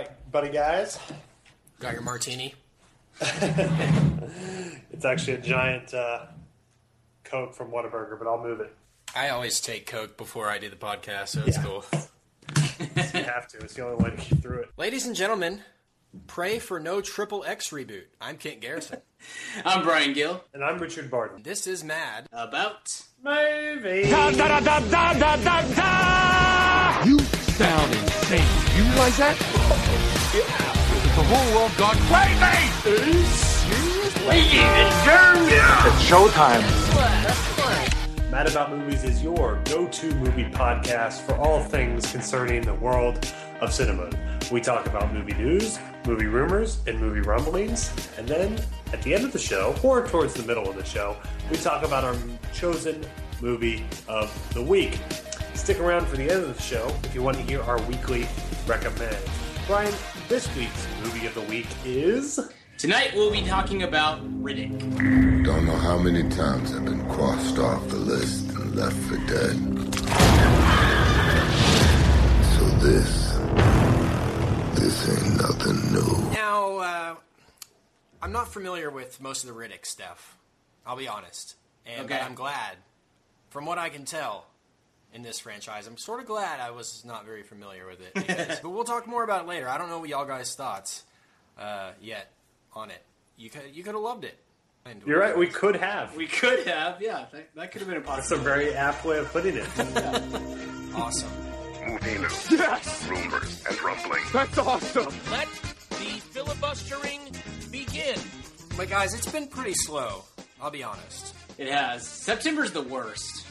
right, buddy guys. Got your martini? It's actually a giant uh, Coke from Whataburger, but I'll move it. I always take Coke before I do the podcast, so it's Yeah. cool. You have to. It's the only way to get through it. Ladies and gentlemen, pray for no Triple X reboot. I'm Kent Garrison. I'm Brian Gill. And I'm Richard Barton. This is Mad. About Movie. You sound insane. You realize that? If the whole world got crazy! It's showtime. Mad About Movies is your go-to movie podcast for all things concerning the world of cinema. We talk about movie news, movie rumors, and movie rumblings. And then at the end of the show, or towards the middle of the show, we talk about our chosen movie of the week. Stick around for the end of the show if you want to hear our weekly recommend. Brian, this week's movie of the week is tonight, we'll be talking about Riddick. Don't know how many times I've been crossed off the list and left for dead. So this, this ain't nothing new. Now, uh, I'm not familiar with most of the Riddick stuff. I'll be honest. And but Okay. I'm glad, from what I can tell in this franchise, I'm sort of glad I was not very familiar with it. because- but we'll talk more about it later. I don't know what y'all guys' thoughts uh, yet on it. You could you could have loved it. And- You're right, we could have. We could have, yeah, that, that could have been a That's a possibility. very apt way of putting it. awesome. Movie news, Yes! rumors, and rumblings. That's awesome! Let the filibustering begin. But guys, it's been pretty slow. I'll be honest. It has. September's the worst.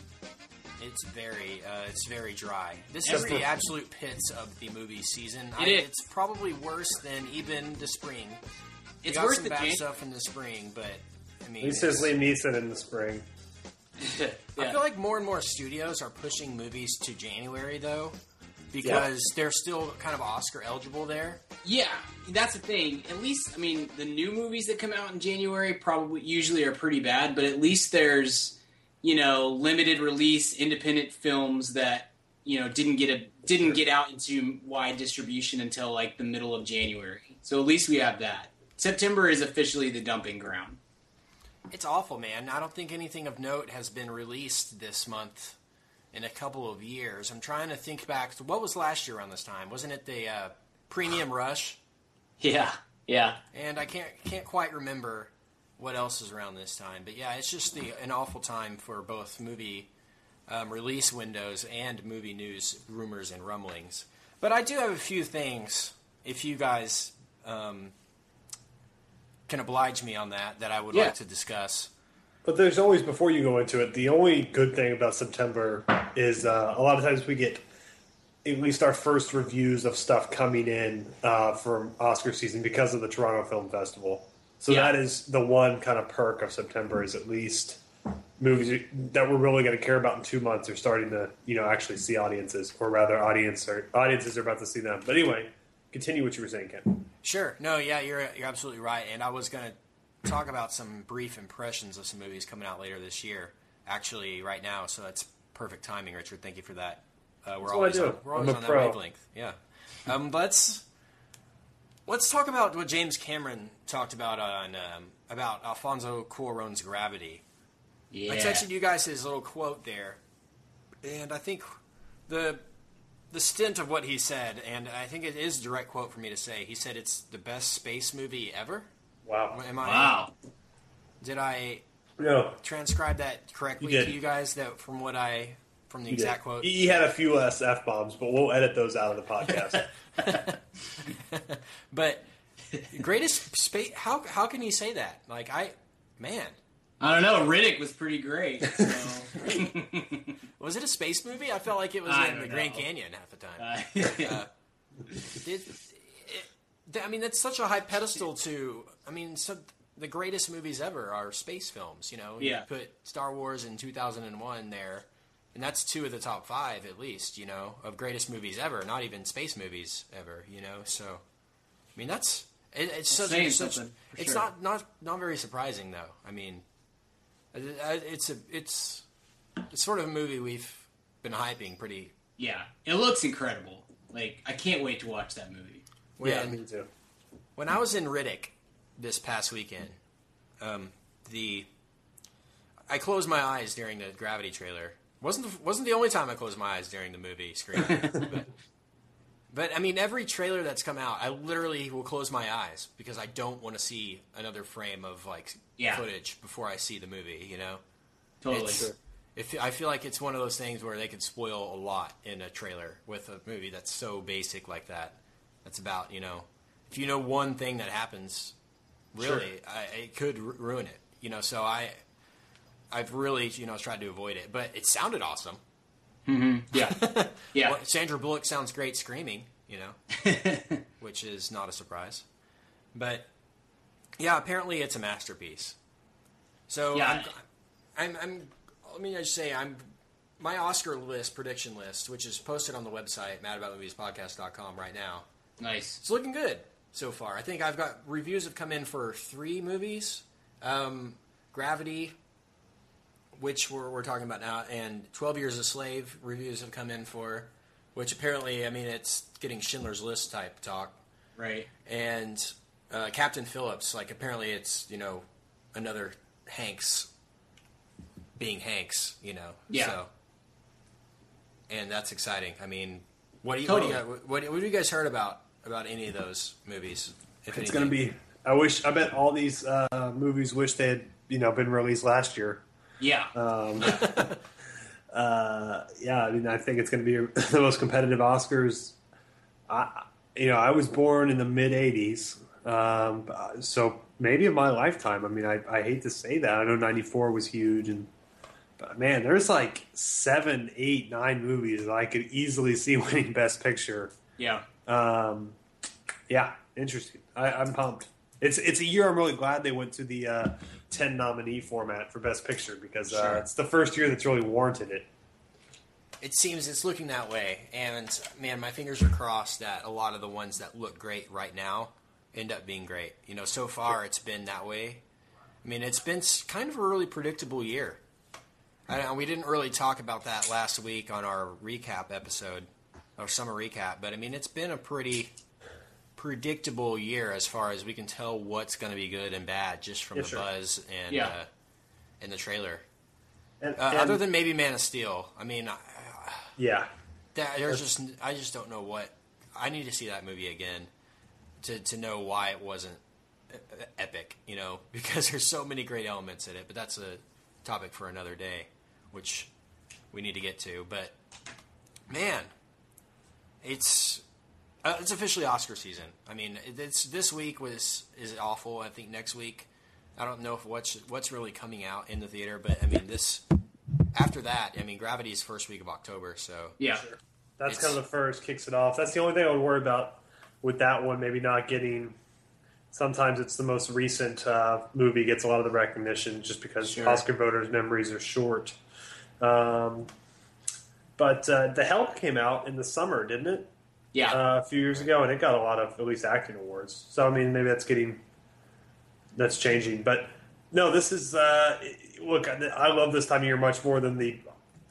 It's very, uh, it's very dry. This Just is the absolute pits of the movie season. It I, is. It's probably worse than even the spring. We It's got worse some than bad Jan- stuff in the spring, but I mean, He says it's- Liam Neeson in the spring. yeah. I feel like more and more studios are pushing movies to January though, because they're still kind of Oscar eligible there. Yeah, that's the thing. At least, I mean, the new movies that come out in January probably usually are pretty bad, but at least there's, you know, limited release independent films that you know didn't get a didn't get out into wide distribution until like the middle of January. So at least we have that. September is officially the dumping ground. It's awful, man. I don't think anything of note has been released this month in a couple of years. I'm trying to think back. to What was last year around this time? Wasn't it the uh, Premium Rush? Yeah, yeah. And I can't can't quite remember what else is around this time. But yeah, it's just the, an awful time for both movie um, release windows and movie news, rumors, and rumblings. But I do have a few things, if you guys um, can oblige me on that, that I would Yeah. like to discuss. But there's always, before you go into it, the only good thing about September is uh, a lot of times we get at least our first reviews of stuff coming in uh, from Oscar season because of the Toronto Film Festival. So Yeah. that is the one kind of perk of September is at least movies that we're really going to care about in two months are starting to you know actually see audiences, or rather, audience audiences are about to see them. But anyway, continue what you were saying, Ken. Sure. No, yeah, you're you're absolutely right. And I was going to talk about some brief impressions of some movies coming out later this year. Actually, right now, so that's perfect timing, Richard. Thank you for that. Uh, we're always on, we're always I'm a on pro. that wavelength. Yeah. Um, let's let's talk about what James Cameron talked about on um, about Alfonso Cuarón's Gravity. Yeah. I texted you guys his little quote there, and I think the the stint of what he said, and I think it is a direct quote for me to say. He said it's the best space movie ever. Wow. Am I? Wow. Did I No, transcribe that correctly You to you guys? That from what I from the he did. exact quote. He had a few less f bombs, but we'll edit those out of the podcast. But greatest space. How how can you say that? Like I, man, I don't know. Riddick was pretty great. So. was it a space movie? I felt like it was I in don't the Grand. Canyon half the time. Uh, Did, it, I mean, that's such a high pedestal to. I mean, so the greatest movies ever are space films. You know, Yeah. you put Star Wars in 2001 there, and that's two of the top five at least. You know, of greatest movies ever. Not even space movies ever. You know, so I mean, that's it, it's such. saying It's, such, something, it's sure. not not not very surprising though. I mean, it's a it's it's sort of a movie we've been hyping pretty yeah, it looks incredible. Like I can't wait to watch that movie. When, yeah, me too. When I was in Riddick this past weekend, um, the I closed my eyes during the Gravity trailer. Wasn't the, wasn't the only time I closed my eyes during the movie screen. but, but I mean, every trailer that's come out, I literally will close my eyes because I don't want to see another frame of like Yeah. footage before I see the movie. You know, Totally. It's- If I feel like it's one of those things where they could spoil a lot in a trailer with a movie that's so basic like that. That's about you know, if you know one thing that happens, really, I, it could ru- ruin it. You know, so I, I've really you know tried to avoid it, but it sounded awesome. Yeah. Yeah. Well, Sandra Bullock sounds great screaming, you know, which is not a surprise. But yeah, apparently it's a masterpiece. So Yeah. I'm, I'm, I'm, let me just say, I'm my Oscar list prediction list, which is posted on the website madaboutmoviespodcast.com right now. Nice. It's looking good so far. I think I've got reviews have come in for three movies: um, Gravity, which we're, we're talking about now, and Twelve Years a Slave. Reviews have come in for, which apparently, I mean, it's getting Schindler's List type talk. Right. And uh, Captain Phillips, like apparently, it's you know another Hanks being Hanks, you know. Yeah. So, and that's exciting. I mean, what do you what, do you, Totally. what, what have you guys heard about about any of those movies? If It's going to be. I wish. I bet all these uh, movies wish they had you know been released last year. Yeah. Um, uh, yeah, I mean, I think it's going to be the most competitive Oscars. I, you know, I was born in the mid '80s, um, so maybe in my lifetime. I mean, I, I hate to say that. I know '94 was huge, and but man, there's like seven, eight, nine movies that I could easily see winning Best Picture. yeah. Um, yeah, interesting. I, I'm pumped. It's it's a year I'm really glad they went to the uh, ten nominee format for Best Picture because Sure. uh, it's the first year that's really warranted it. It seems it's looking that way, and man, my fingers are crossed that a lot of the ones that look great right now end up being great. You know, so far it's been that way. I mean, it's been kind of a really predictable year. I know we didn't really talk about that last week on our recap episode, our summer recap, but I mean, it's been a pretty predictable year as far as we can tell what's going to be good and bad just from Yeah, the sure. buzz and Yeah. uh, and the trailer. And, Uh, and- other than maybe Man of Steel, I mean, yeah, that, there's just I just don't know what I need to see that movie again to to know why it wasn't epic, you know, because there's so many great elements in it. But that's a topic for another day, which we need to get to. But man, it's uh, it's officially Oscar season. I mean, it's this week was is awful. I think next week, I don't know if what's what's really coming out in the theater, but I mean this. After that, I mean, Gravity is first week of October, so Yeah. that's It's- kind of the first kicks it off. That's the only thing I would worry about with that one. Maybe not getting. Sometimes it's the most recent uh, movie gets a lot of the recognition just because Sure. Oscar voters' memories are short. Um, but uh, The Help came out in the summer, didn't it? Yeah. uh, a few years ago, and it got a lot of at least acting awards. So I mean, maybe that's getting that's changing. But no, this is uh, look. I love this time of year much more than the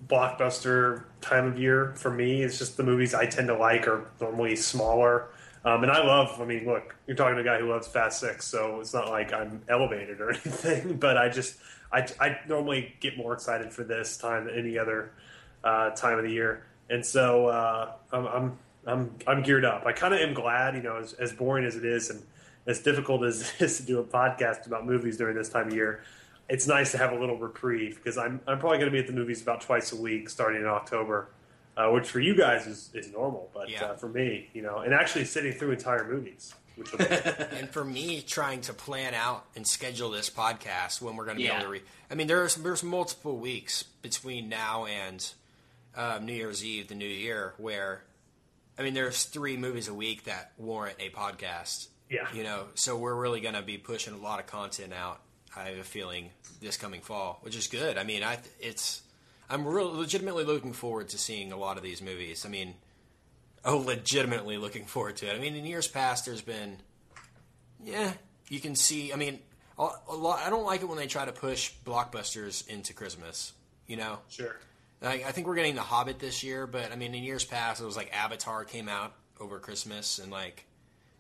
blockbuster time of year for me. It's just the movies I tend to like are normally smaller. Um, and I love, I mean, look, you're talking to a guy who loves Fast Six, so it's not like I'm elevated or anything, but I just, I, I normally get more excited for this time than any other uh, time of the year. And so uh, I'm, I'm, I'm, I'm geared up. I kind of am glad, you know, as, as boring as it is and as difficult as it is to do a podcast about movies during this time of year, it's nice to have a little reprieve because I'm, I'm probably going to be at the movies about twice a week starting in October, uh, which for you guys is, is normal, but Yeah. uh, for me, you know, and actually sitting through entire movies, which will be and for me trying to plan out and schedule this podcast when we're going to be Yeah. able to re- I mean there's there's multiple weeks between now and um, New Year's Eve the new year where I mean there's three movies a week that warrant a podcast Yeah. you know so we're really going to be pushing a lot of content out I have a feeling this coming fall which is good I mean I it's I'm real legitimately looking forward to seeing a lot of these movies I mean oh, legitimately looking forward to it. I mean, in years past, there's been, yeah, you can see. I mean, a, a lot. I don't like it when they try to push blockbusters into Christmas. You know, sure. Like, I think we're getting The Hobbit this year, but I mean, in years past, it was like Avatar came out over Christmas, and like,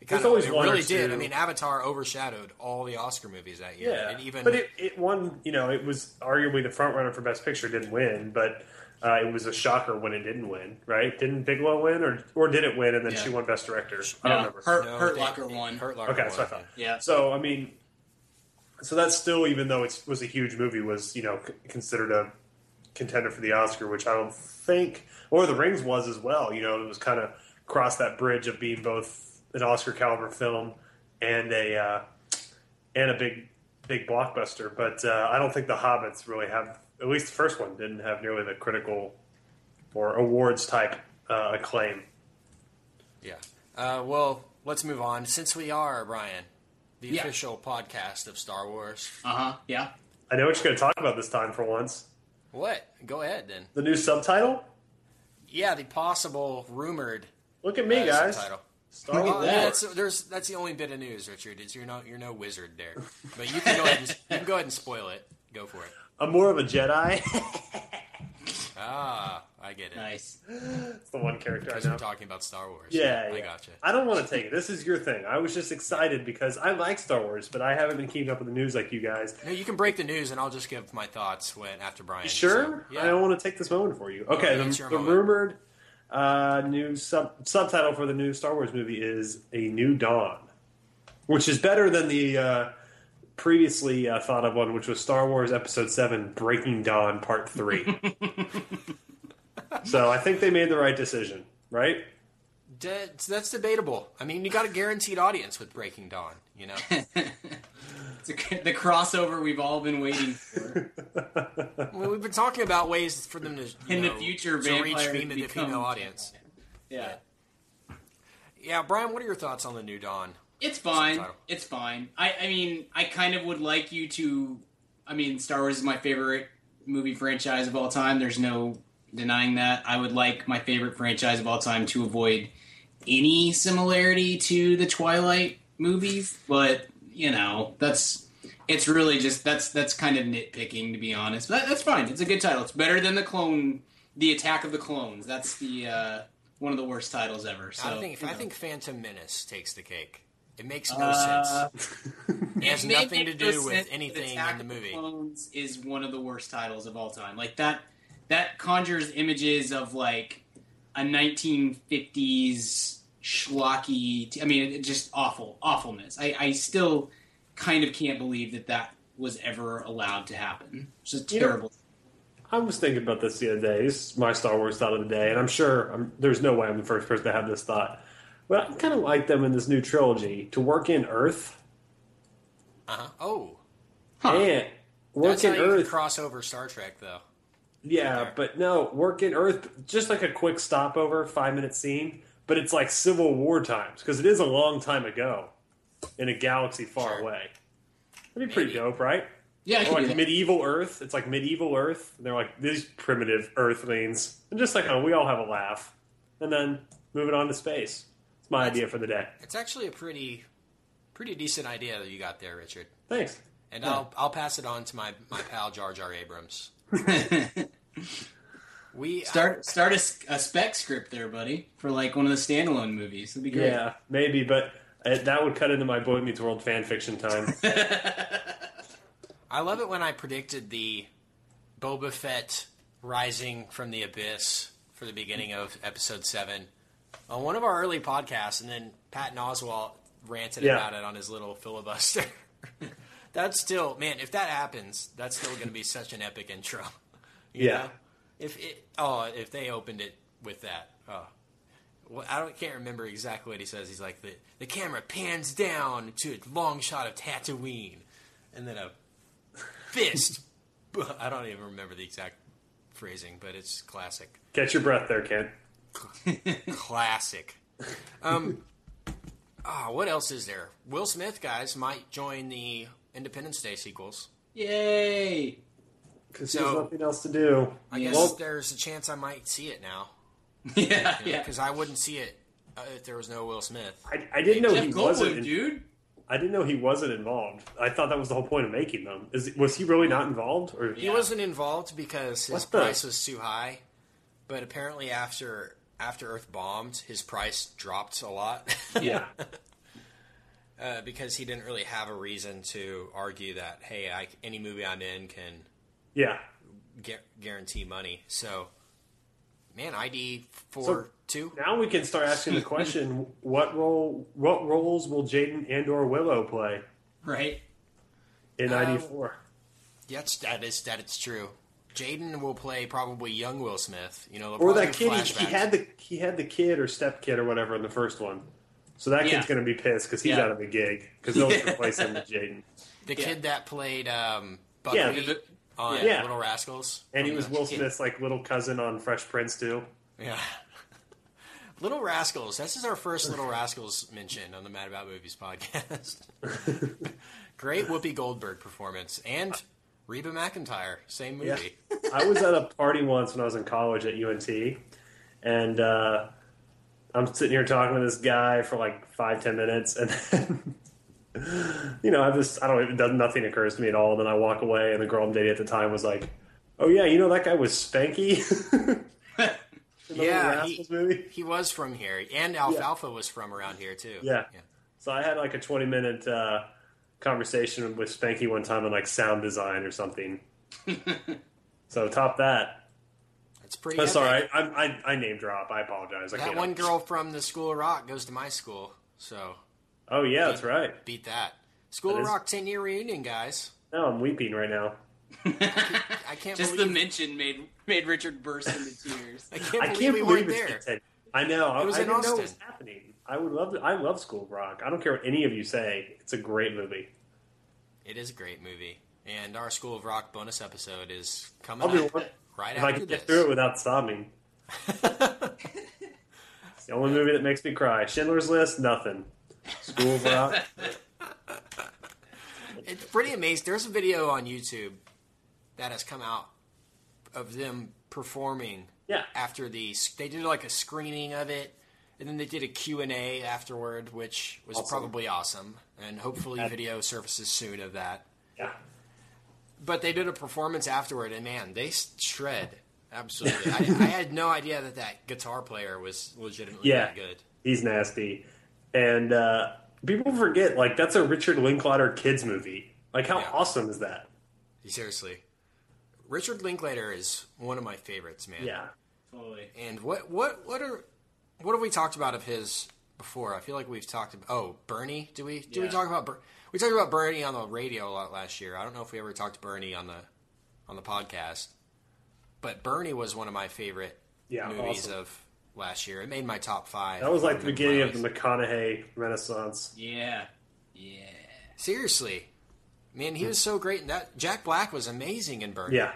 It, There's kinda, always it really did. I mean, Avatar overshadowed all the Oscar movies that year. Yeah, and even but it, it won. You know, it was arguably the front runner for Best Picture. Didn't win, but uh, it was a shocker when it didn't win. Right? Didn't Bigelow win, or or did it win and then Yeah. she won Best Director? I don't Yeah, remember. Hurt, No, Hurt they- Locker won. Hurt Locker okay, won, that's what I thought. Yeah. So I mean, so that's still even though it was a huge movie, was you know considered a contender for the Oscar, which I don't think, or The Rings was as well. You know, it was kind of crossed that bridge of being both an Oscar caliber film and a uh, and a big big blockbuster. But uh, I don't think the Hobbits really have. At least the first one didn't have nearly the critical or awards type uh, acclaim. Yeah. Uh, well, let's move on. Since we are, Brian, the Yeah. official podcast of Star Wars. Uh huh. Yeah. I know what you're going to talk about this time for once. What? Go ahead then. The new subtitle. Yeah, the possible rumored Look at me, uh, guys. subtitle. Star Wars. that. That's there's that's the only bit of news, Richard. Is you're no you're no wizard there, but you can go ahead and you can go ahead and spoil it. Go for it. I'm more of a Jedi. Ah, I get it. Nice. It's the one character I Because know. we're talking about Star Wars. Yeah, I gotcha. I don't want to take it. This is your thing. I was just excited because I like Star Wars, but I haven't been keeping up with the news like you guys. No, you can break the news, and I'll just give my thoughts when after Brian. Sure, So, I don't want to take this moment for you. Okay, it's the, the rumored uh, new sub- subtitle for the new Star Wars movie is A New Dawn, which is better than the uh, previously uh, thought of one, which was Star Wars Episode Seven: Breaking Dawn Part Three. so I think they made the right decision, right? That's, that's debatable. I mean, you got a guaranteed audience with Breaking Dawn. You know, It's a, the crossover we've all been waiting for. I mean, we've been talking about ways for them to you In the future, to reach female, the become- female audience. Yeah. Yeah, Brian, what are your thoughts on the new Dawn? It's fine. It's fine. I, I mean, I kind of would like you to. I mean, Star Wars is my favorite movie franchise of all time. There's no denying that. I would like my favorite franchise of all time to avoid any similarity to the Twilight movies, but you know, that's it's really just that's that's kind of nitpicking to be honest. But that, that's fine. It's a good title. It's better than the clone, the Attack of the Clones. That's the uh, one of the worst titles ever. So I think I think Phantom Menace takes the cake. It makes no Uh, sense. It has may nothing to do no with sense, but anything Attack in the of movie. Clones is one of the worst titles of all time. Like that, that conjures images of like a 1950s schlocky. I mean, it just awful, awfulness. I, I still kind of can't believe that that was ever allowed to happen. It's just You know- terrible. I was thinking about this the other day. This is my Star Wars thought of the day, and I'm sure I'm, there's no way I'm the first person to have this thought. But I kind of like them in this new trilogy to work in Earth Uh-huh. Oh, and work that's how in you can Earth. cross over Star Trek, though. yeah, but no, work in Earth. Just like a quick stopover, five minute scene, but it's like Civil War times because it is a long time ago in a galaxy far Sure. away. That'd be pretty Maybe. dope, right? Yeah, Or like medieval Earth. It's like medieval Earth. And they're like these primitive Earthlings, and just like oh, we all have a laugh, and then moving on to space. It's my idea for the day. It's actually a pretty, pretty decent idea that you got there, Richard. Thanks. And I'll I'll pass it on to my, my pal Jar Jar Abrams. We start start a, s- a spec script there, buddy, for like one of the standalone movies. That'd be great. Yeah, maybe, but uh, that would cut into my Boy Meets World fan fiction time. I love it when I predicted the Boba Fett rising from the abyss for the beginning of episode seven on one of our early podcasts, and then Patton Oswalt ranted Yeah. about it on his little filibuster. that's still, man, if that happens, that's still going to be such an epic intro. You Yeah. know? If it, oh, if they opened it with that, oh. Well, I don't can't remember exactly what he says. He's like the the camera pans down to a long shot of Tatooine, and then a fist. I don't even remember the exact phrasing, but it's classic. Catch your breath there, Kent. Classic. Um. Ah, what else is there? Will Smith guys might join the Independence Day sequels. Yay! Because So- there's nothing else to do. I guess Well, there's a chance I might see it now. Yeah, yeah. Because I wouldn't see it uh, if there was no Will Smith. I, I didn't know Jeff he Goldblum, wasn't. in- dude. I didn't know he wasn't involved. I thought that was the whole point of making them. Is was he really not involved? Or He wasn't involved because his What the- price was too high. But apparently, after after Earth bombed, his price dropped a lot. yeah, uh, because he didn't really have a reason to argue that hey, I, any movie I'm in can Yeah. gu- guarantee money. So, man, ID four So- two. Now we can start asking the question: What role? What roles will Jaden and or Willow play Right? in Um, ID four? Yes, that is that it's true. Jaden will play probably young Will Smith. You know, they'll Or that do kid? He, he had the he had the kid or step kid or whatever in the first one. So that Yeah. kid's going to be pissed because he's Yeah. out of the gig because no one's replacing him with Jaden. the yeah. kid that played um, Yeah, Buckwheat the- on yeah. Little Rascals. And he was Will Smith's like little cousin on Fresh Prince too. Yeah. Little Rascals. This is our first Little Rascals mention on the Mad About Movies podcast. Great Whoopi Goldberg performance and Reba McEntire, same movie. I was at a party once when I was in college at UNT, and uh, I'm sitting here talking to this guy for like five ten minutes, and then you know I have this I don't it does nothing occurs to me at all. And then I walk away, and the girl I'm dating at the time was like, "Oh yeah, you know that guy was Spanky." Yeah, he- He was from here, and Alfalfa was from around here too. Yeah. So I had like a 20 minute uh, conversation with Spanky one time on like sound design or something. so top that. That's pretty. That's epic. all right. I, I, I name drop. I apologize. I That can't. one girl from the School of Rock goes to my school, so Oh yeah, that's right. beat that. School That of is- Rock ten year reunion, guys. No, I'm weeping right now. I can't Just the mention made made Richard burst into tears. I can't I can't we believe weren't it's there. 10 I know. It was I, in didn't know Austin. what was happening. I would love. To, I love School of Rock. I don't care what any of you say. It's a great movie. It is a great movie, and our School of Rock bonus episode is coming I'll be up one- right if I after can this. get through it without sobbing. it's the only movie that makes me cry. Schindler's List, nothing. School of Rock. It's pretty amazing. There's a video on YouTube that has come out of them performing Yeah. after the they did like a screening of it and then they did a Q&A afterward which was Awesome. probably awesome and hopefully That- video surfaces soon of that. Yeah. But they did a performance afterward and man, they shred. Absolutely. I, I had no idea that that guitar player was legitimately Yeah. that good. He's nasty. And uh, people forget, like, that's a Richard Linklater kids movie. Like, how Yeah. awesome is that? Seriously. Richard Linklater is one of my favorites, man. Yeah. Totally. And what what what are what have we talked about of his before? I feel like we've talked about oh Bernie. Do we do we talk about Ber- we talked about Bernie on the radio a lot last year. I don't know if we ever talked to Bernie on the on the podcast, but Bernie was one of my favorite Yeah, movies awesome. of last year. It made my top five. That was like the beginning of the. McConaughey renaissance. Yeah. Yeah. seriously. Man, he hmm. was so great. in That Jack Black was amazing in Bernie. Yeah.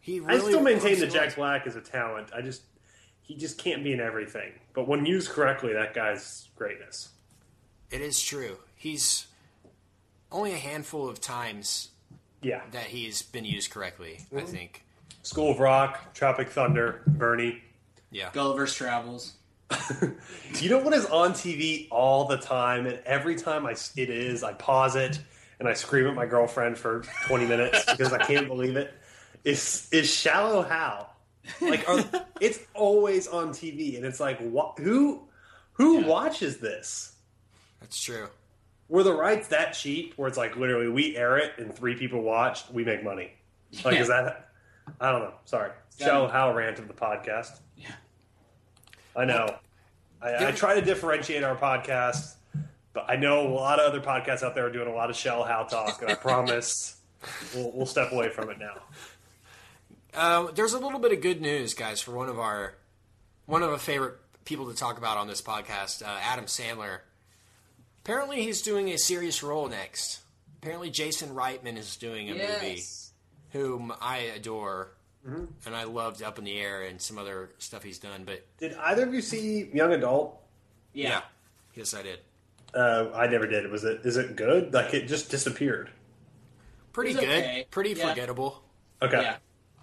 he I still maintain that Jack Black is a talent. I just, he just can't be in everything. But when used correctly, that guy's greatness. It is true. He's only a handful of times Yeah. that he's been used correctly. I mm-hmm. think. School of Rock, Tropic Thunder, Bernie. Yeah. Gulliver's Travels. You know what is on TV all the time, and every time I it is, I pause it and I scream at my girlfriend for twenty minutes because I can't believe it. Is is Shallow Hal? Like, are, it's always on TV, and it's like, what? Who who watches this? That's true. Were the rights that cheap? Where it's like literally we air it and three people watch, we make money. Like, Yeah. is that? I don't know. Sorry, Shallow Hal rant of the podcast. Yeah. I know. I, I try to differentiate our podcast, but I know a lot of other podcasts out there are doing a lot of Shallow Hal talk, and I promise we'll, we'll step away from it now. Uh, there's a little bit of good news, guys, for one of our one of our favorite people to talk about on this podcast, uh, Adam Sandler. Apparently, he's doing a serious role next. Apparently, Jason Reitman is doing a movie whom I adore, and I loved Up in the Air and some other stuff he's done. But Did either of you see Young Adult? Yeah. yes, I did. Uh, I never did. Was it? Is it good? Like it just disappeared. Pretty It good, okay. pretty Yeah. forgettable. Okay. Yeah.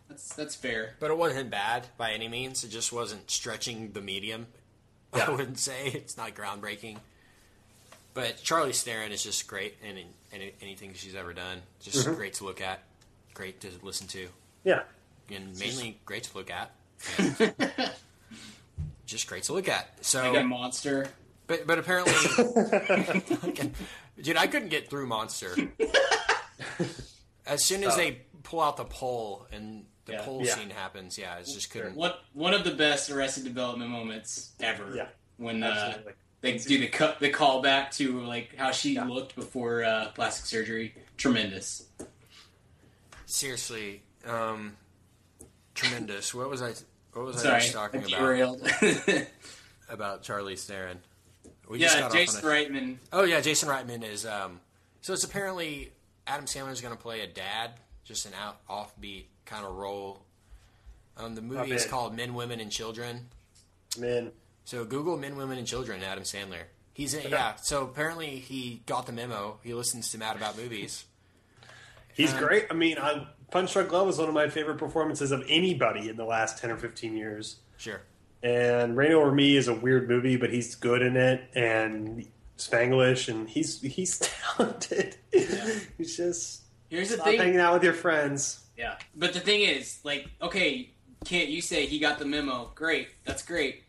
That's that's fair. But it wasn't bad by any means. It just wasn't stretching the medium. I wouldn't say it's not groundbreaking. But Charlize Theron is just great in, in, in anything she's ever done. Just Mm-hmm. great to look at, great to listen to, Yeah. and mainly great to look at. Just great to look at. So Like a monster. But but apparently, dude, I couldn't get through Monster. As soon as they pull out the pole and the Yeah. pole Yeah. scene happens, yeah, it's just couldn't. What one of the best Arrested Development moments ever. Yeah, when uh, absolutely. they do the cut the callback to like how she looked before uh, plastic surgery. Tremendous. Seriously, um, tremendous. What was I? What was I just talking I about? derailed. About Charlize Theron. We just yeah, got Jason off on a- Reitman. Oh yeah, Jason Reitman is. Um, so it's apparently Adam Sandler is going to play a dad, just an out offbeat kind of role. Um, the movie is called Men, Women, and Children. Man, So Google Men, Women, and Children. Adam Sandler. He's in, yeah. So apparently he got the memo. He listens to Mad About Movies. he's Um, great. I mean, I, Punch Drunk Love was one of my favorite performances of anybody in the last ten or fifteen years. Sure. And Reign Over Me is a weird movie, but he's good in it, and Spanglish, and he's he's talented. he's just Here's the thing. hanging out with your friends. Yeah. But the thing is, like, okay, can't you say he got the memo? Great, that's great.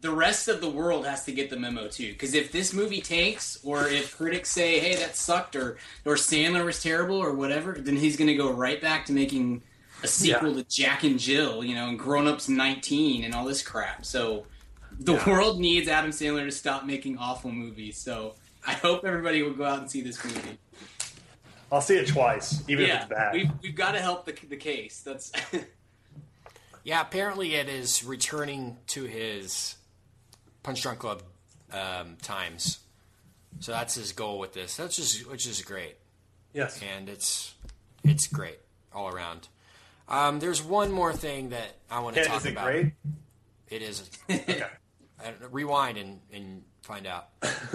The rest of the world has to get the memo too, because if this movie tanks, or if critics say, "Hey, that sucked," or or Sandler was terrible, or whatever, then he's going to go right back to making a sequel to Jack and Jill, you know, and Grown Ups 19 and all this crap. So the world needs Adam Sandler to stop making awful movies. So I hope everybody will go out and see this movie. I'll see it twice, even if it's bad. we've, we've got to help the, the case. That's Yeah, apparently it is returning to his Punch Drunk Club um, times. So that's his goal with this. That's just which is great, yes. and it's it's great all around. Um, there's one more thing that I want to Ken, talk is it about. great? It is. Okay. Uh, rewind and, and find out.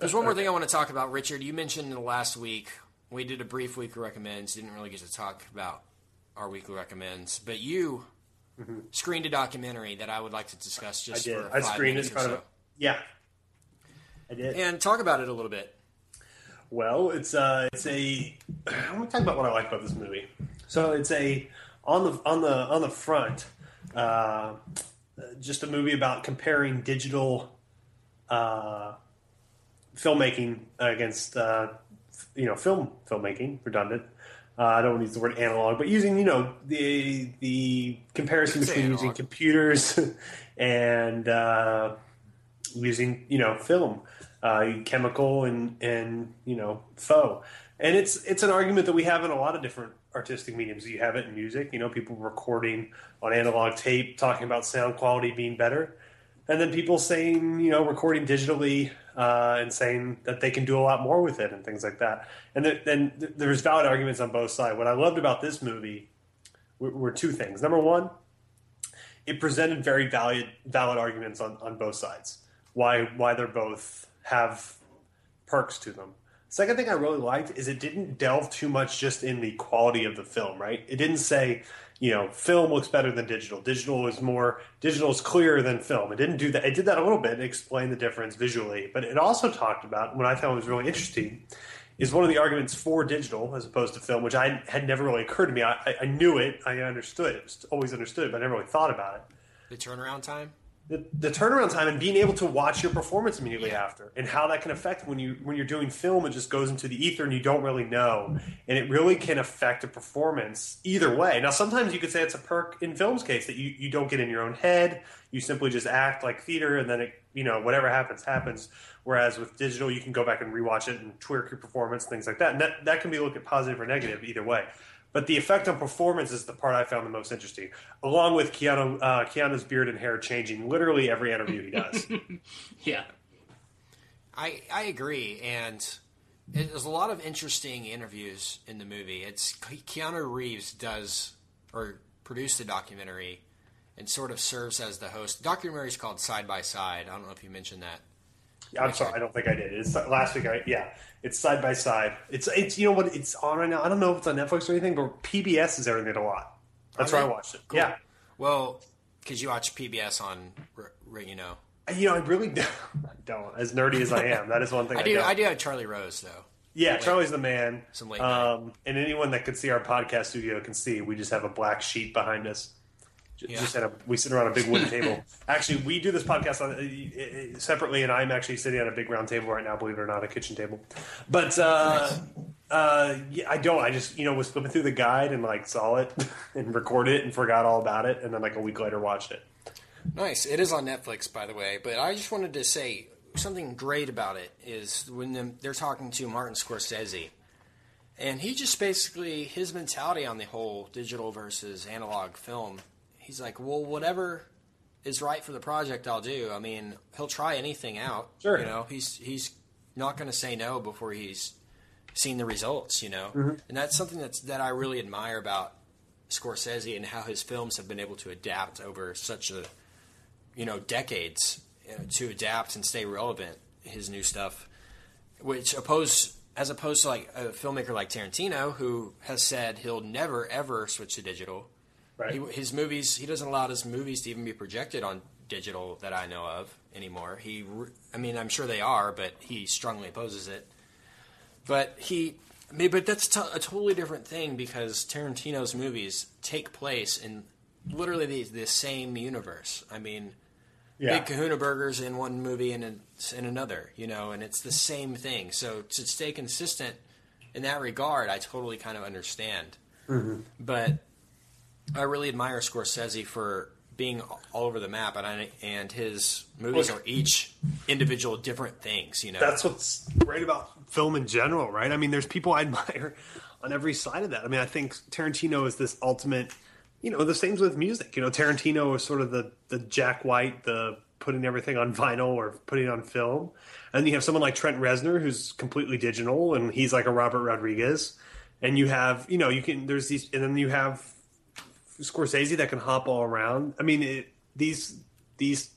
There's one more thing I want to talk about, Richard. You mentioned in the last week we did a brief week of recommends. Didn't really get to talk about our weekly recommends, but you screened a documentary that I would like to discuss just I did. for I screened it front so, of Yeah. I did. and talk about it a little bit. Well, it's uh, it's a. I'm gonna talk about what I like about this movie. So it's a on the on the on the front, uh, just a movie about comparing digital uh, filmmaking against uh, you know film filmmaking. Redundant. Uh, I don't want to use the word analog, but using you know the the comparison You can say between using computers and uh, using you know film, uh, chemical and and you know faux, and it's it's an argument that we have in a lot of different artistic mediums. You have it in music, you know, people recording on analog tape, talking about sound quality being better, and then people saying you know recording digitally uh, and saying that they can do a lot more with it and things like that. And then then th- there's valid arguments on both sides. What I loved about this movie were, were two things. Number one, it presented very valid valid arguments on, on both sides. Why why they're both have perks to them. Second thing I really liked is it didn't delve too much just in the quality of the film, right? It didn't say, you know, film looks better than digital. Digital is more digital is clearer than film. It didn't do that. It did that a little bit and explained the difference visually, but it also talked about what I found was really interesting is one of the arguments for digital as opposed to film, which I had never really occurred to me. I, I- knew it, I understood it, was always understood, but I never really thought about it The turnaround time. The, the turnaround time and being able to watch your performance immediately after and how that can affect when you when you're doing film it just goes into the ether and you don't really know. And it really can affect a performance either way. Now sometimes you could say it's a perk in film's case that you, you don't get in your own head. You simply just act like theater and then it you know whatever happens happens. Whereas with digital you can go back and rewatch it and twerk your performance things like that. And that, that can be looked at positive or negative either way but the effect on performance is the part I found the most interesting, along with Keanu, uh, Keanu's beard and hair changing literally every interview he does. yeah. I I agree, and it- there's a lot of interesting interviews in the movie. It's Keanu Reeves does or produced the documentary, and sort of serves as the host. The documentary is called Side by Side. I don't know if you mentioned that. I'm sorry, I don't think I did. It's last week. I yeah, it's side by side. It's it's you know what it's on right now. I don't know if it's on Netflix or anything, but PBS is airing it a lot. That's where I watched it. Cool. Yeah, Well, because you watch PBS on, you know, you know I really don't, don't. As nerdy as I am, that is one thing I, I do. don't. I do have Charlie Rose though. Yeah, Charlie's the man. Some late night. Um, and anyone that could see our podcast studio can see we just have a black sheet behind us. Yeah. Just at a, we sit around a big wooden table. Actually, we do this podcast on, uh, separately, and I'm actually sitting at a big round table right now. Believe it or not, a kitchen table. But uh, uh, yeah, I don't. I just you know was flipping through the guide and like saw it and recorded it and forgot all about it, and then like a week later watched it. Nice. It is on Netflix, by the way. But I just wanted to say something great about it is when they're talking to Martin Scorsese, and he just basically his mentality on the whole digital versus analog film. He's like, well, whatever is right for the project, I'll do. I mean, he'll try anything out. Sure. You know, he's he's not going to say no before he's seen the results. You know, Mm-hmm. and that's something that's that I really admire about Scorsese and how his films have been able to adapt over such a you know decades you know, to adapt and stay relevant. His new stuff, which oppose as opposed to like a filmmaker like Tarantino, who has said he'll never ever switch to digital. Right. He, his movies, he doesn't allow his movies to even be projected on digital that I know of anymore. He, I mean, I'm sure they are, but he strongly opposes it. But he, I mean, but that's t- a totally different thing because Tarantino's movies take place in literally the, the same universe. I mean, Yeah. Big Kahuna Burgers in one movie and in, in another, you know, and it's the same thing. So to stay consistent in that regard, I totally kind of understand. Mm-hmm. But I really admire Scorsese for being all over the map, and I, and his movies are each individual different things. You know, That's what's great about film in general, right? I mean, there's people I admire on every side of that. I mean, I think Tarantino is this ultimate, you know, the same with music. You know, Tarantino is sort of the the Jack White, the putting everything on vinyl or putting it on film. And you have someone like Trent Reznor who's completely digital and he's like a Robert Rodriguez. And you have, you know, you can there's these and then you have Scorsese that can hop all around. I mean, it, these these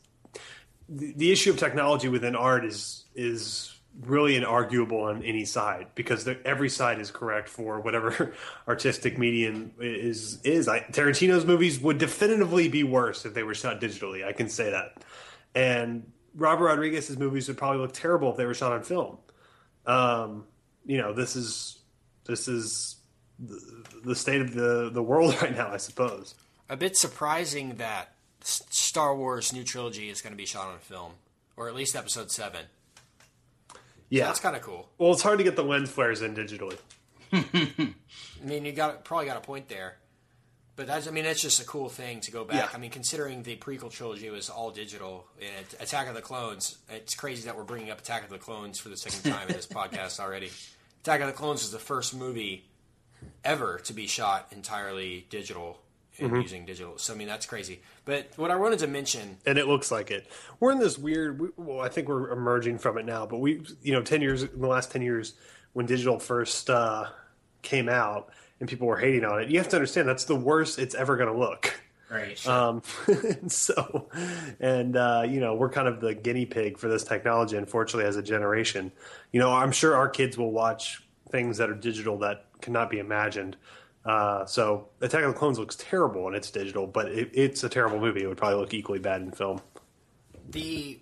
the, the issue of technology within art is is really inarguable on any side because every side is correct for whatever artistic medium is is. I, Tarantino's movies would definitively be worse if they were shot digitally. I can say that, and Robert Rodriguez's movies would probably look terrible if they were shot on film. Um, you know, this is this is the, state of the the world right now, I suppose. a bit surprising that Star Wars new trilogy is going to be shot on film, or at least Episode Seven. Yeah, That's kind of cool. well, it's hard to get the lens flares in digitally. I mean, you got probably got a point there, but that's I mean that's just a cool thing to go back. Yeah. I mean, considering the prequel trilogy was all digital and Attack of the Clones, it's crazy that we're bringing up Attack of the Clones for the second time in this podcast already. Attack of the Clones was the first movie ever to be shot entirely digital and Mm-hmm. using digital. So I mean that's crazy. But what I wanted to mention and it looks like it. We're in this weird. we- Well, I think we're emerging from it now. But we, you know, ten years in the last ten years, when digital first uh, came out and people were hating on it, you have to understand that's the worst it's ever going to look. Right. Um, and so, and uh, you know, we're kind of the guinea pig for this technology. Unfortunately, as a generation, you know, I'm sure our kids will watch things that are digital that cannot be imagined. Uh, so, Attack of the Clones looks terrible and it's digital, but it, it's a terrible movie. It would probably look equally bad in film. the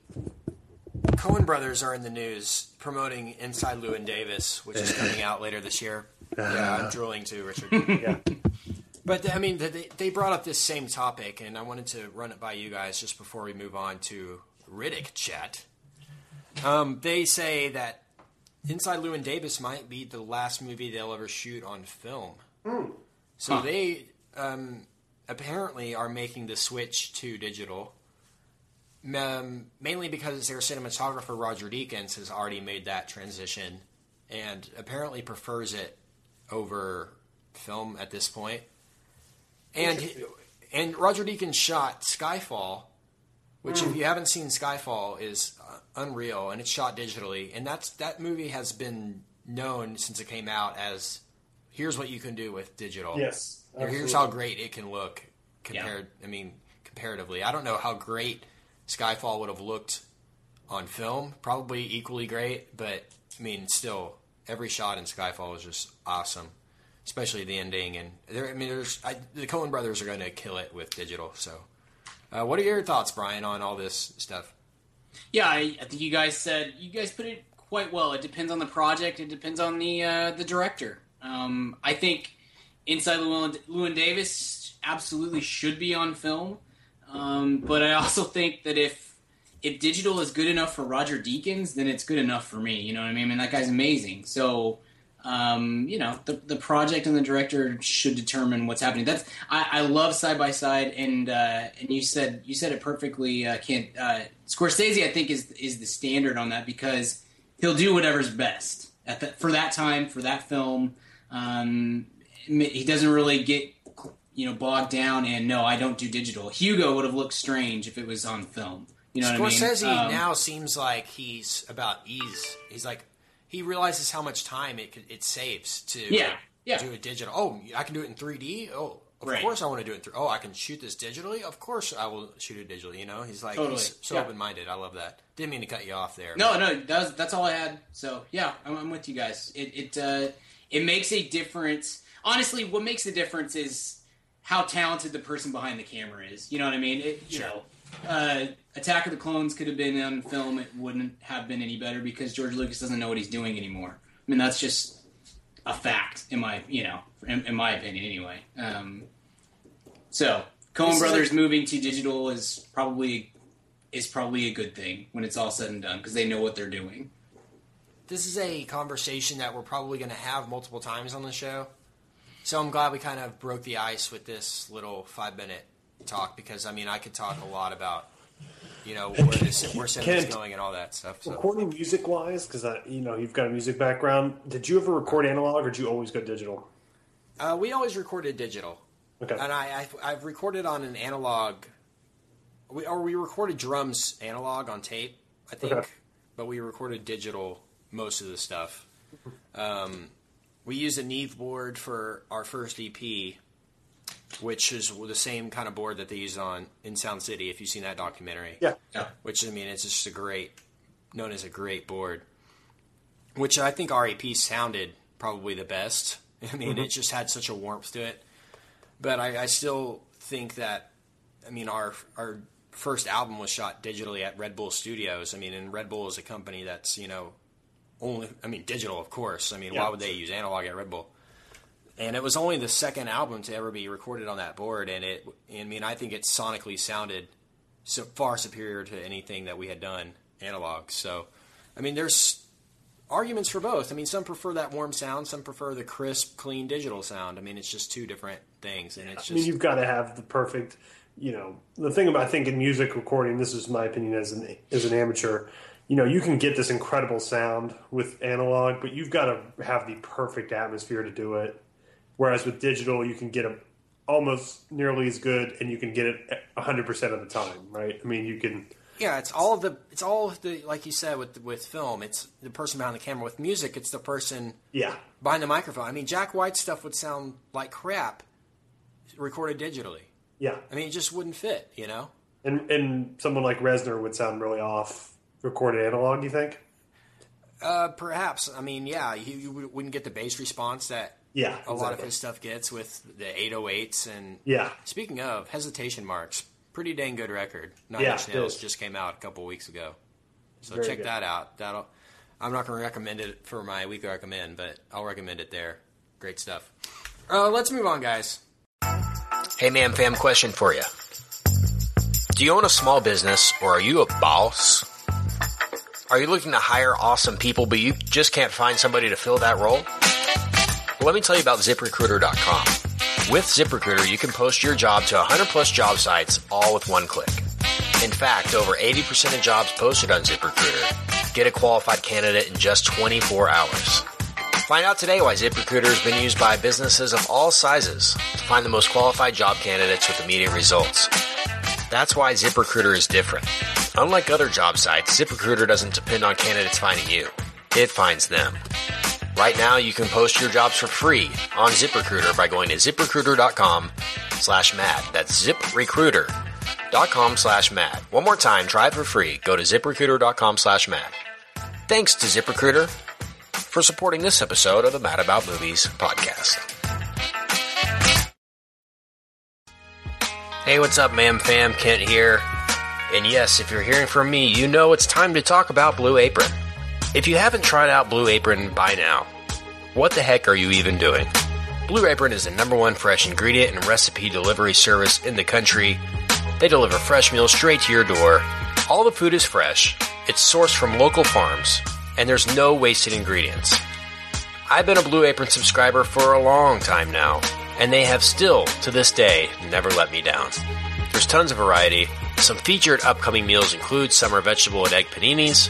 Coen brothers are in the news promoting Inside Llewyn Davis, which is coming out later this year. Yeah, I'm drooling too, Richard. Yeah. But I mean, they, they brought up this same topic, and I wanted to run it by you guys just before we move on to Riddick chat. Um, they say that Inside Llewyn Davis might be the last movie they'll ever shoot on film. So Huh. they um, apparently are making the switch to digital. Um, mainly because their cinematographer Roger Deakins has already made that transition, and apparently prefers it over film at this point. And and Roger Deakins shot Skyfall, which if you haven't seen Skyfall is unreal, and it's shot digitally. And that's that movie has been known since it came out as here's what you can do with digital. Yes, Or here's how great it can look compared. I mean, comparatively, I don't know how great Skyfall would have looked on film. Probably equally great, but I mean, still, every shot in Skyfall was just awesome, especially the ending. And there, I mean, there's I, the Coen Brothers are going to kill it with digital. So, uh, what are your thoughts, Brian, on all this stuff? Yeah, I, I think you guys said you guys put it quite well. It depends on the project. It depends on the uh, the director. Um, I think Inside Llewyn, Llewyn Davis absolutely should be on film, um, but I also think that if if digital is good enough for Roger Deakins, then it's good enough for me. You know what I mean? I mean that guy's amazing. So um, you know the the project and the director should determine what's happening. That's I, I love side by side, and uh, and you said you said it perfectly. Uh, can't uh, Scorsese? I think is is the standard on that because he'll do whatever's best at that for that time for that film. Um, he doesn't really get you know bogged down and no, I don't do digital. Hugo would have looked strange if it was on film. You know what Scorsese I mean? Um, now seems like he's about ease. He's like he realizes how much time it it saves to Yeah, yeah. do a digital. Oh, I can do it in 3D. Oh, of Right. course I want to do it. through. oh, I can shoot this digitally. Of course I will shoot it digitally. You know, he's like Totally, he's so yeah. open minded. I love that. Didn't mean to cut you off there. No, no, that's that's all I had. So yeah, I'm, I'm with you guys. It it uh, it makes a difference. Honestly, what makes the difference is how talented the person behind the camera is. You know what I mean? It, you know, uh, Attack of the Clones could have been on film. It wouldn't have been any better because George Lucas doesn't know what he's doing anymore. I mean, that's just a fact in my you know in, in my opinion anyway. Um, so Coen This is Brothers a- moving to digital is probably is probably a good thing when it's all said and done because they know what they're doing. This is a conversation that we're probably going to have multiple times on the show. So I'm glad we kind of broke the ice with this little five minute talk because I mean I could talk a lot about you know where this where cinema's Kent, going and all that stuff. So. Recording music wise, because you know you've got a music background. Did you ever record analog, or did you always go digital? Uh, we always recorded digital, Okay. and I, I've, I've recorded on an analog. We or we recorded drums analog on tape, I think, Okay. but we recorded digital most of the stuff. Um, we used a Neve board for our first EP, which is the same kind of board that they use on in Sound City. If you've seen that documentary, yeah. yeah. which I mean, it's just a great, known as a great board. Which I think REP sounded probably the best. I mean, it mm-hmm. just had such a warmth to it. But I, I still think that, I mean, our our first album was shot digitally at Red Bull Studios. I mean, and Red Bull is a company that's you know only, I mean, digital, of course. I mean, Yeah. why would they use analog at Red Bull? And it was only the second album to ever be recorded on that board, and it, I mean, I think it sonically sounded so far superior to anything that we had done analog. So, I mean, there's arguments for both. I mean, some prefer that warm sound, some prefer the crisp, clean digital sound. I mean, it's just two different things, and it's just. I mean, you've got to have the perfect. You know, the thing about I think in music recording, this is my opinion as an as an amateur. You know, you can get this incredible sound with analog, but you've got to have the perfect atmosphere to do it. Whereas with digital, you can get it almost nearly as good, and you can get it hundred percent of the time, right? I mean, you can. Yeah, it's all the, it's all the, like you said with with film, it's the person behind the camera. With music, it's the person Yeah, behind the microphone. I mean, Jack White's stuff would sound like crap recorded digitally. yeah, I mean, it just wouldn't fit, you know. and and someone like Reznor would sound really off recorded analog. You think? Uh, perhaps. I mean, yeah, you, you wouldn't get the bass response that Yeah, a lot of his stuff gets with the 808s. And Yeah, speaking of hesitation marks, pretty dang good record. Nine Yeah, Inch Nails just came out a couple weeks ago, so Very check good. that out. That'll. I'm not going to recommend it for my weekly recommend, but I'll recommend it there. Great stuff. Uh, let's move on, guys. Hey, man, fam, question for you. Do you own a small business or are you a boss? Are you looking to hire awesome people, but you just can't find somebody to fill that role? Well, let me tell you about ZipRecruiter.com. With ZipRecruiter, you can post your job to 100 plus job sites all with one click. In fact, over 80% of jobs posted on ZipRecruiter get a qualified candidate in just 24 hours. Find out today why ZipRecruiter has been used by businesses of all sizes to find the most qualified job candidates with immediate results. That's why ZipRecruiter is different. Unlike other job sites, ZipRecruiter doesn't depend on candidates finding you. It finds them. Right now, you can post your jobs for free on ZipRecruiter by going to ziprecruiter.com slash mad. That's ziprecruiter.com slash mad. One more time, try it for free. Go to ziprecruiter.com slash mad. Thanks to ZipRecruiter for supporting this episode of the Mad About Movies podcast. Hey, what's up, man fam? Kent here. And yes, if you're hearing from me, you know it's time to talk about Blue Apron. If you haven't tried out Blue Apron by now, what the heck are you even doing? Blue Apron is the number one fresh ingredient and recipe delivery service in the country. They deliver fresh meals straight to your door. All the food is fresh, it's sourced from local farms, and there's no wasted ingredients. I've been a Blue Apron subscriber for a long time now, and they have still, to this day, never let me down. There's tons of variety. Some featured upcoming meals include summer vegetable and egg paninis,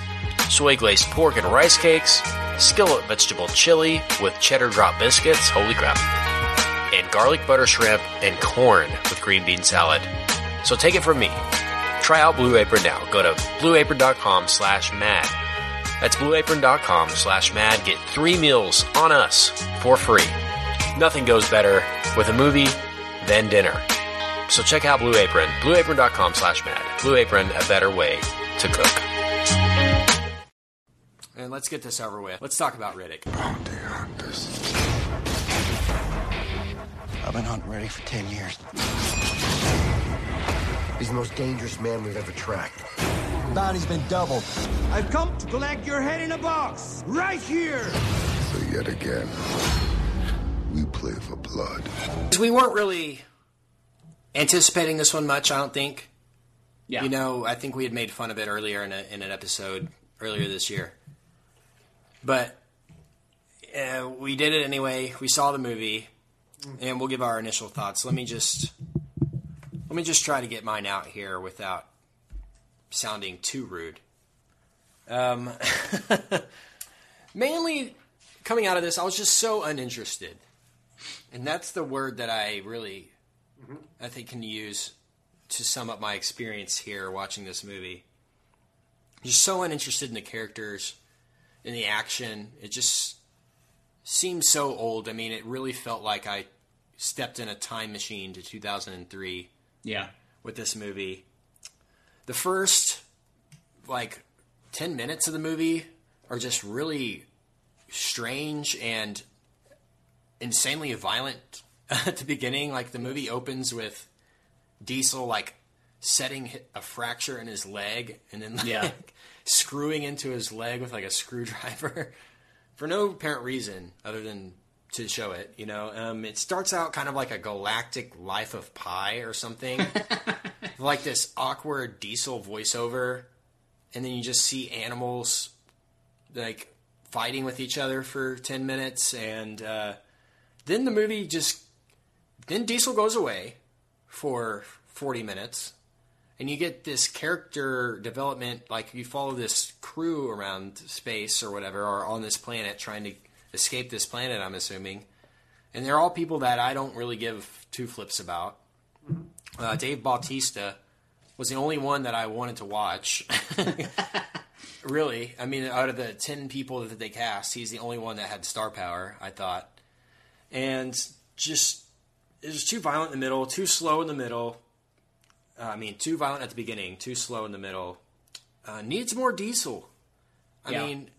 soy glazed pork and rice cakes, skillet vegetable chili with cheddar drop biscuits, holy crap, and garlic butter shrimp and corn with green bean salad. So take it from me. Try out Blue Apron now. Go to blueapron.com slash mad. That's blueapron.com slash mad. Get three meals on us for free. Nothing goes better with a movie than dinner. So check out Blue Apron, blueapron.com slash mad. Blue Apron, a better way to cook. And let's get this over with. Let's talk about Riddick. Bounty hunters. I've been hunting Riddick for 10 years. He's the most dangerous man we've ever tracked. Bounty's been doubled. I've come to collect your head in a box, right here. So yet again, we play for blood. We weren't really anticipating this one much, I don't think. Yeah. You know, I think we had made fun of it earlier in, a, in an episode earlier this year. But uh, we did it anyway. We saw the movie, and we'll give our initial thoughts. Let me just let me just try to get mine out here without sounding too rude. Um, mainly coming out of this, I was just so uninterested, and that's the word that I really, I think, can use to sum up my experience here watching this movie. Just so uninterested in the characters, in the action. It just seems so old. I mean, it really felt like I stepped in a time machine to 2003 Yeah. with this movie. The first like 10 minutes of the movie are just really strange and insanely violent at the beginning. Like the movie opens with Diesel like setting a fracture in his leg and then like Yeah. Screwing into his leg with like a screwdriver for no apparent reason other than to show it. You know, um, it starts out kind of like a galactic life of Pi or something, like this awkward Diesel voiceover, and then you just see animals like fighting with each other for ten minutes, and uh, then the movie just then Diesel goes away for forty minutes. And you get this character development, like you follow this crew around space or whatever, or on this planet trying to escape this planet, I'm assuming. And they're all people that I don't really give two flips about. Uh, Dave Bautista was the only one that I wanted to watch. really, I mean, out of the ten people that they cast, he's the only one that had star power. I thought, and just it was too violent in the middle, too slow in the middle. Uh, I mean, too violent at the beginning, too slow in the middle. Uh, needs more Diesel. I Yeah. mean,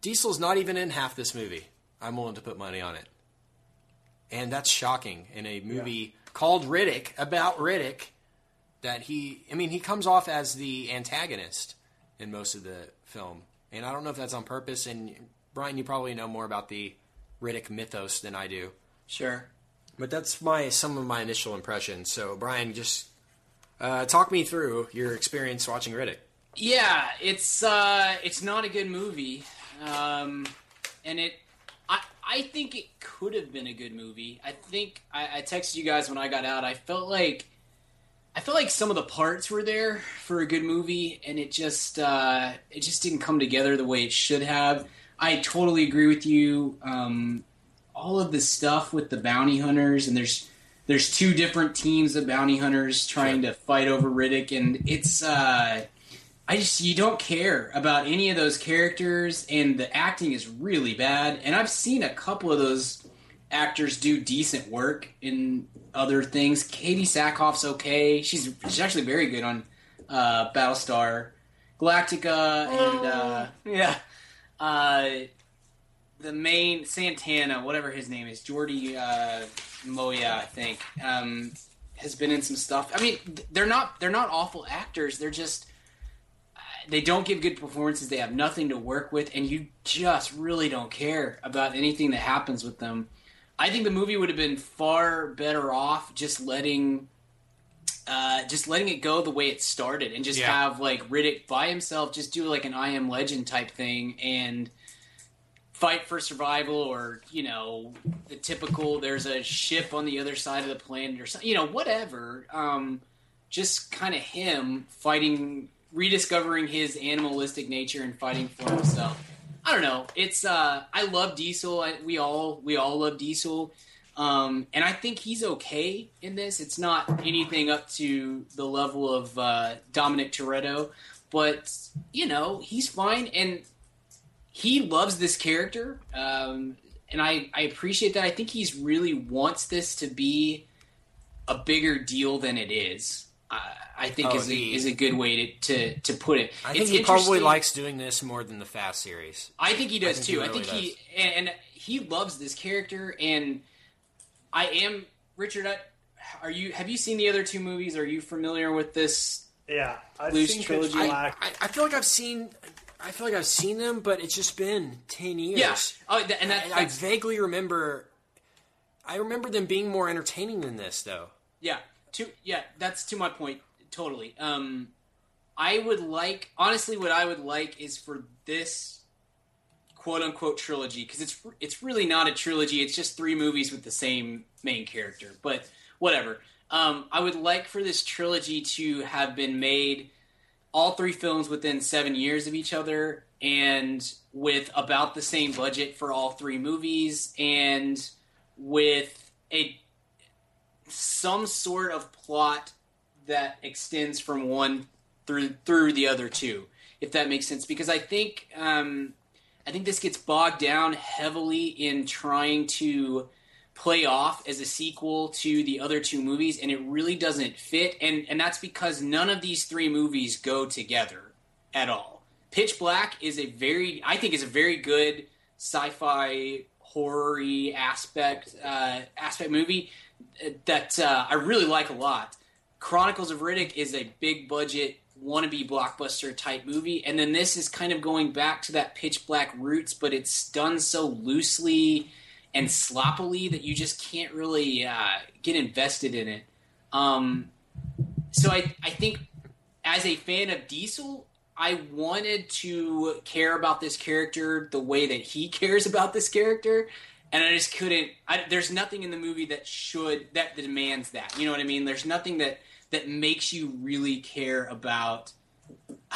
Diesel's not even in half this movie. I'm willing to put money on it. And that's shocking in a movie called Riddick, about Riddick, that he, I mean, he comes off as the antagonist in most of the film. And I don't know if that's on purpose. And Brian, you probably know more about the Riddick mythos than I do. Sure. But that's my some of my initial impressions. So, Brian, just uh, talk me through your experience watching Riddick. Yeah, it's uh, it's not a good movie, um, and it. I I think it could have been a good movie. I think I, I texted you guys when I got out. I felt like I felt like some of the parts were there for a good movie, and it just uh, it just didn't come together the way it should have. I totally agree with you. Um, all of the stuff with the bounty hunters, and there's there's two different teams of bounty hunters trying to fight over Riddick, and it's. Uh, I just you don't care about any of those characters, and the acting is really bad. And I've seen a couple of those actors do decent work in other things. Katee Sackhoff's okay; she's she's actually very good on uh, Battlestar Galactica, and uh, yeah, uh, the main Santana, whatever his name is, Jordi uh, Mollà, I think, um, has been in some stuff. I mean, they're not they're not awful actors. They're just they don't give good performances. They have nothing to work with, and you just really don't care about anything that happens with them. I think the movie would have been far better off just letting uh, just letting it go the way it started and just Yeah. have like Riddick by himself just do like an I am legend type thing and fight for survival or you know the typical there's a ship on the other side of the planet or something you know whatever um, just kind of him fighting rediscovering his animalistic nature and fighting for himself I don't know. It's uh, I love Diesel. I, we all we all love Diesel, um, and I think he's okay in this. It's not anything up to the level of uh, Dominic Toretto, but you know he's fine, and he loves this character, um, and I I appreciate that. I think he's really wants this to be a bigger deal than it is. I, I think Oh, is a, is a good way to, to, to put it. I think It's he probably likes doing this more than the Fast series. I think he does think too. he I really think he and, and he loves this character, and I am Richard. I, are you? Have you seen the other two movies? Are you familiar with this? Yeah, I've Blues seen trilogy. Black. I, I feel like I've seen, I feel like I've seen them, but it's just been ten years. Yeah. Oh, and that, I, I vaguely remember. I remember them being more entertaining than this, though. yeah. To yeah, that's to my point. Totally. Um, I would like honestly, what I would like is for this quote unquote trilogy because it's it's really not a trilogy. It's just three movies with the same main character. But whatever. Um, I would like for this trilogy to have been made all three films within seven years of each other and with about the same budget for all three movies and with a some sort of plot that extends from one through through the other two if that makes sense. Because i think um, i think this gets bogged down heavily in trying to play off as a sequel to the other two movies and it really doesn't fit. And and that's because none of these three movies go together at all. Pitch black is a very i think is a very good sci-fi horror aspect uh, aspect movie that uh, i really like a lot. Chronicles of riddick is a big budget wannabe blockbuster type movie. And then this is kind of going back to that pitch black roots but it's done so loosely and sloppily that you just can't really uh, get invested in it. Um, so I, I think as a fan of Diesel, I wanted to care about this character the way that he cares about this character, and I just couldn't. I, there's nothing in the movie that should that demands that. You know what I mean? There's nothing that that makes you really care about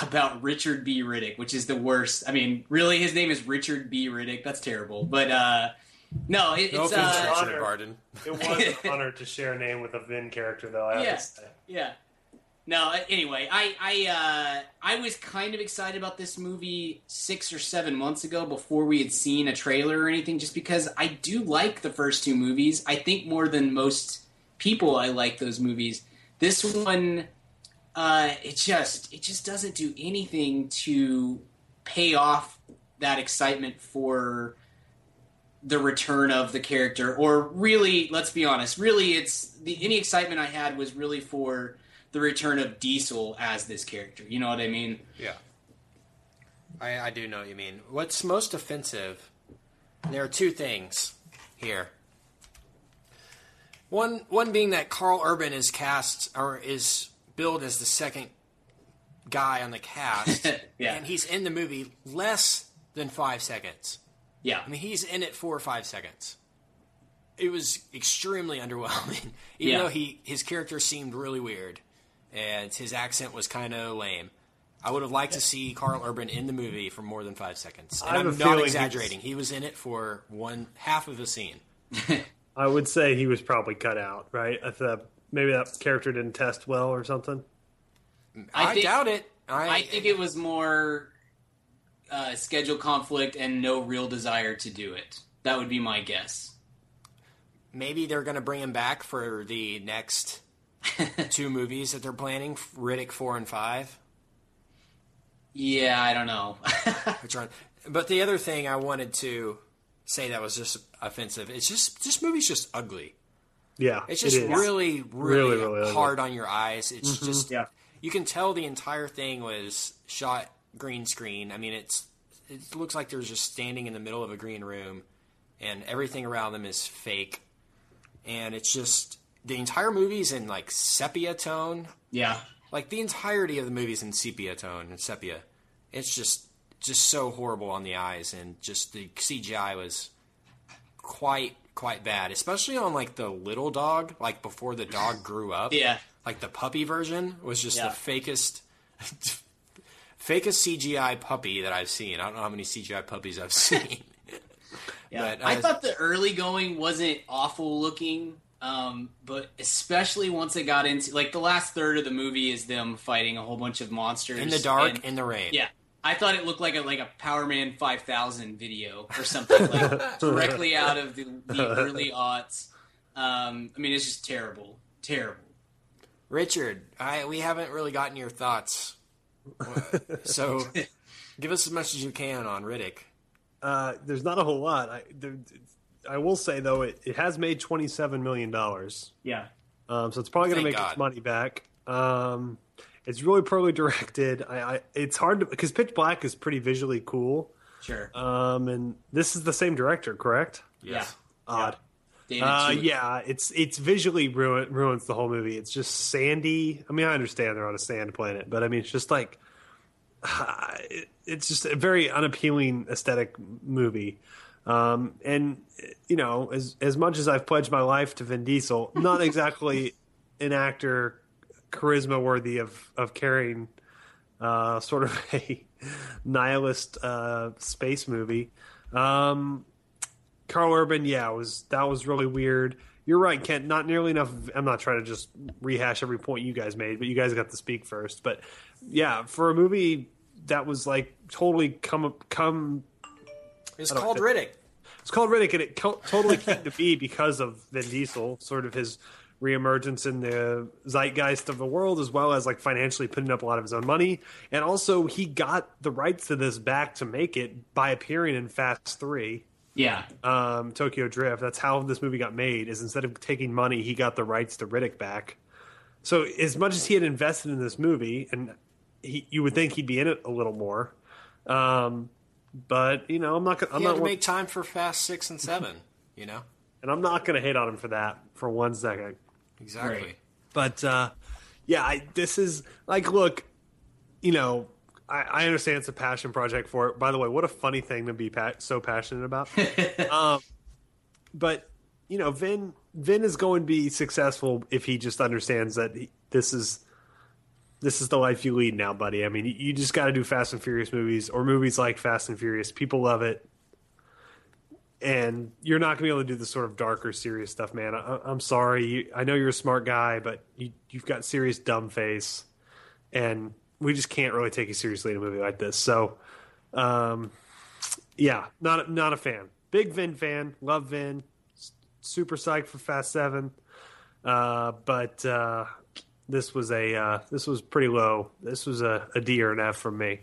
about Richard B. Riddick, which is the worst. I mean, really, his name is Richard B. Riddick. That's terrible. But uh, no, it, No it's offense, uh, honor. Barden. It was an honor to share a name with a Vin character, though. I have Yeah. to say. Yeah. No. uh, Anyway, I I uh, I was kind of excited about this movie six or seven months ago before we had seen a trailer or anything, just because I do like the first two movies. I think more than most people, I like those movies. This one, uh, it just it just doesn't do anything to pay off that excitement for the return of the character or really let's be honest really it's the any excitement i had was really for the return of diesel as this character you know what i mean Yeah. I, I do know what you mean. What's most offensive? There are two things here. One, one being that Karl Urban is cast or is billed as the second guy on the cast, Yeah. and he's in the movie less than five seconds. Yeah I mean, he's in it for five seconds. It was extremely underwhelming, even Yeah. though he his character seemed really weird, and his accent was kind of lame. I would have liked to see Karl Urban in the movie for more than five seconds. And I have I'm a not exaggerating. He was in it for one half of a scene. I would say he was probably cut out, right? If the, maybe that character didn't test well or something. I, think- doubt it. I, i think it was more uh, schedule conflict and no real desire to do it that would be my guess maybe they're going to bring him back for the next two movies that they're planning, Riddick four and five. yeah i don't know which are but the other thing I wanted to say that was just offensive. It's just this movie's just ugly. Yeah, It's just is. really, really, Really, really ugly. hard on your eyes. It's Mm-hmm. just Yeah. you can tell the entire thing was shot green screen. I mean, it's it looks like they're just standing in the middle of a green room and everything around them is fake, and it's just the entire movie's in like sepia tone. Yeah. Like the entirety of the movie's in sepia tone and sepia. It's just just so horrible on the eyes, and just the CGI was quite quite bad, especially on like the little dog, like before the dog grew up. Yeah. Like the puppy version was just Yeah. the fakest fakest CGI puppy that I've seen. I don't know how many CGI puppies I've seen. Yeah, But, I uh, thought the early going wasn't awful looking, um, but especially once it got into like the last third of the movie is them fighting a whole bunch of monsters in the dark, and- in the rain. yeah, I thought it looked like a like a Power Man five thousand video or something like directly out of the, the early aughts. Um, I mean, it's just terrible, terrible. Richard, I we haven't really gotten your thoughts. So give us as much as you can on Riddick. Uh, there's not a whole lot. I, there, I will say though, it, it has made twenty seven million dollars. Yeah, Um, so it's probably going to make God. its money back. Um, it's really poorly directed. I, I it's hard to because Pitch Black is pretty visually cool. sure. Um, and this is the same director, correct? Yeah, Odd. Uh, yeah, it's it's visually ruin, ruins the whole movie. It's just sandy. I mean, I understand they're on a sand planet, but I mean, it's just like it, it's just a very unappealing aesthetic movie. Um, and you know, as as much as I've pledged my life to Vin Diesel, not exactly an actor charisma worthy of of carrying uh, sort of a nihilist uh, space movie. Um, Karl Urban, yeah, was that was really weird. You're right, Kent. Not nearly enough. I'm not trying to just rehash every point you guys made, but you guys got to speak first. But yeah, for a movie that was like totally come come, It's called Riddick. it's called Riddick, and it co- totally came to be because of Vin Diesel, sort of his reemergence in the zeitgeist of the world, as well as like financially putting up a lot of his own money, and also he got the rights to this back to make it by appearing in Fast Three yeah, um, Tokyo Drift. That's how this movie got made. Is instead of taking money, he got the rights to Riddick back. So as much as he had invested in this movie, and he, you would think he'd be in it a little more, um, but you know, I'm not. Gonna, I'm He had not. to make time for Fast Six and Seven. You know and I'm not going to hate on him for that for one second. exactly. Right. But uh, yeah, I, this is like, look, you know, I, I understand it's a passion project for it. By the way, what a funny thing to be pa- so passionate about. um, but you know, Vin Vin is going to be successful if he just understands that he, this is this is the life you lead now, buddy. I mean, you, you just got to do Fast and Furious movies or movies like Fast and Furious. People love it. And you're not going to be able to do the sort of darker, serious stuff, man. I, I'm sorry. You, I know you're a smart guy, but you, you've got serious dumb face, and we just can't really take you seriously in a movie like this. So, um, yeah, not not a fan. Big Vin fan. Love Vin. S- Super psyched for Fast Seven. Uh, but uh, this was a uh, this was pretty low. This was a, a D or an F from me.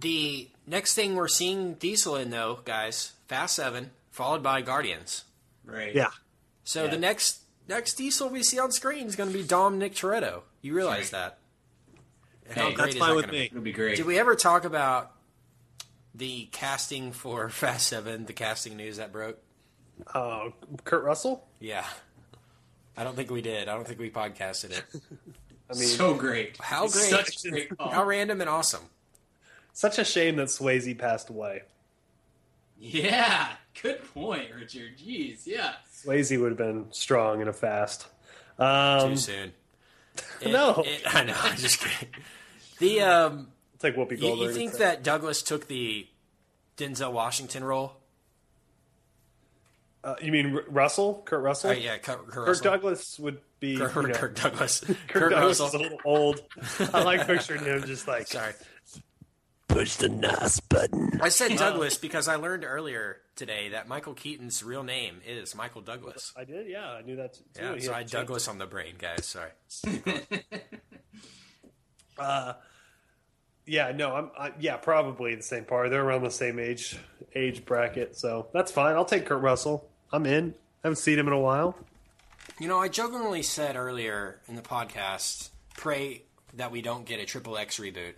The next thing we're seeing Diesel in, though, guys, Fast Seven, followed by Guardians. right. Yeah, So Yeah. the next next Diesel we see on screen is going to be Dominic Toretto. You realize that? How Hey, great that's fine that with me. be? It'll be great. Did we ever talk about the casting for Fast Seven? The casting news that broke. uh, Kurt Russell. Yeah, I don't think we did. I don't think we podcasted it. I mean, so great. How great. Such great. How random and awesome. such a shame that Swayze passed away. Yeah, good point, Richard. Jeez, yeah. Swayze would have been strong in a fast. Um, Too soon. It- No. it- I know. I'm just kidding. The um, it's like Whoopi you, Goldberg. you think that Douglas took the Denzel Washington role? Uh, you mean R- Russell? Kurt Russell? Oh yeah, Kurt, Kurt Kirk Russell. Douglas would be. Kirk, you know, Kirk Douglas. Kirk Kurt Douglas Russell. is a little old. I like picturing him just like Sorry. Push the NOS button. I said Douglas because I learned earlier today that Michael Keaton's real name is Michael Douglas. I did. Yeah, I knew that too. Yeah, He so had I had changed Douglas on the brain, guys. Sorry. Uh, yeah, no, I'm. I, yeah, probably the same part. They're around the same age age bracket, so that's fine. I'll take Kurt Russell. I'm in. I haven't seen him in a while. You know, I jokingly said earlier in the podcast, pray that we don't get a triple X reboot.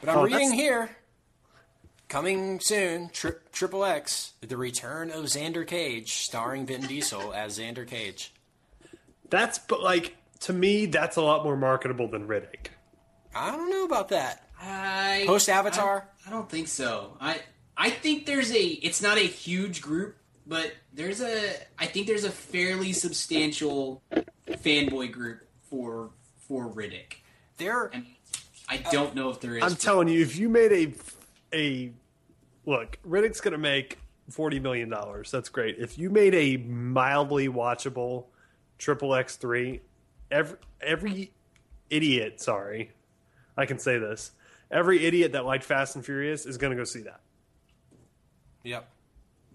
But I'm Oh, reading that's- here, coming soon, tri- Triple X, The Return of Xander Cage, starring Vin Diesel as Xander Cage. That's but like to me, that's a lot more marketable than Riddick. I don't know about that. I Post Avatar? I, I don't think so. I I think there's a. It's not a huge group, but there's a. I think there's a fairly substantial fanboy group for for Riddick. There, and I don't know if there is. I'm telling you, if you made a a look, Riddick's going to make forty million dollars. That's great. If you made a mildly watchable Triple X three, every every idiot, sorry, I can say this, every idiot that liked Fast and Furious is going to go see that, Yep.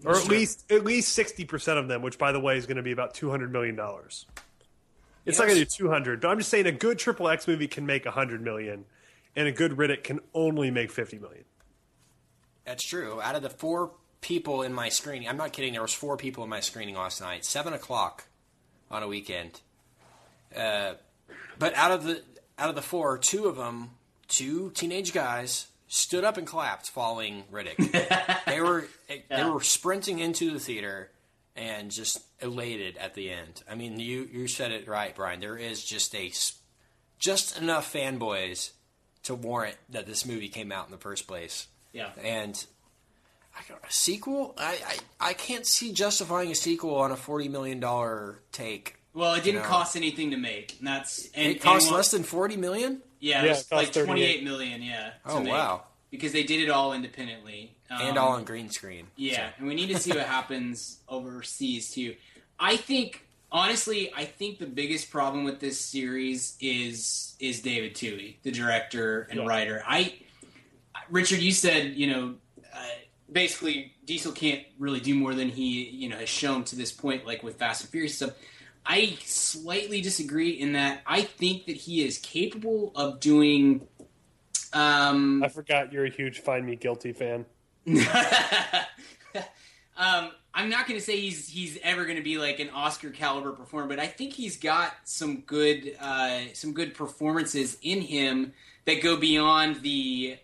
or at Sure. least at least sixty percent of them, which by the way is going to be about two hundred million dollars. It's not going to do two hundred, but I'm just saying a good Triple X movie can make hundred million, and a good Riddick can only make fifty million. That's true. Out of the four people in my screening, I'm not kidding. There was four people in my screening last night. Seven o'clock on a weekend. Uh, but out of the out of the four, two of them, two teenage guys, stood up and clapped following Riddick. they were they were sprinting into the theater and just elated at the end. I mean, you you said it right, Brian. There is just a just enough fanboys to warrant that this movie came out in the first place. Yeah. And a sequel, I, I I can't see justifying a sequel on a forty million dollar take. Well, it didn't No. cost anything to make, and that's and it cost and less than forty million. Yeah, Yeah, it it cost like twenty eight million. Yeah. to Oh, make. wow. Because they did it all independently and Um, all on green screen. Yeah, and we need to see what happens overseas too. I think honestly, I think the biggest problem with this series is is David Twohy, the director and Yeah. writer. I Richard, you said you know uh, basically Diesel can't really do more than he you know has shown to this point, like with Fast and Furious stuff. I slightly disagree in that I think that he is capable of doing. Um, I forgot you're a huge Find Me Guilty fan. um, I'm not going to say he's he's ever going to be like an Oscar caliber performer, but I think he's got some good uh, some good performances in him that go beyond the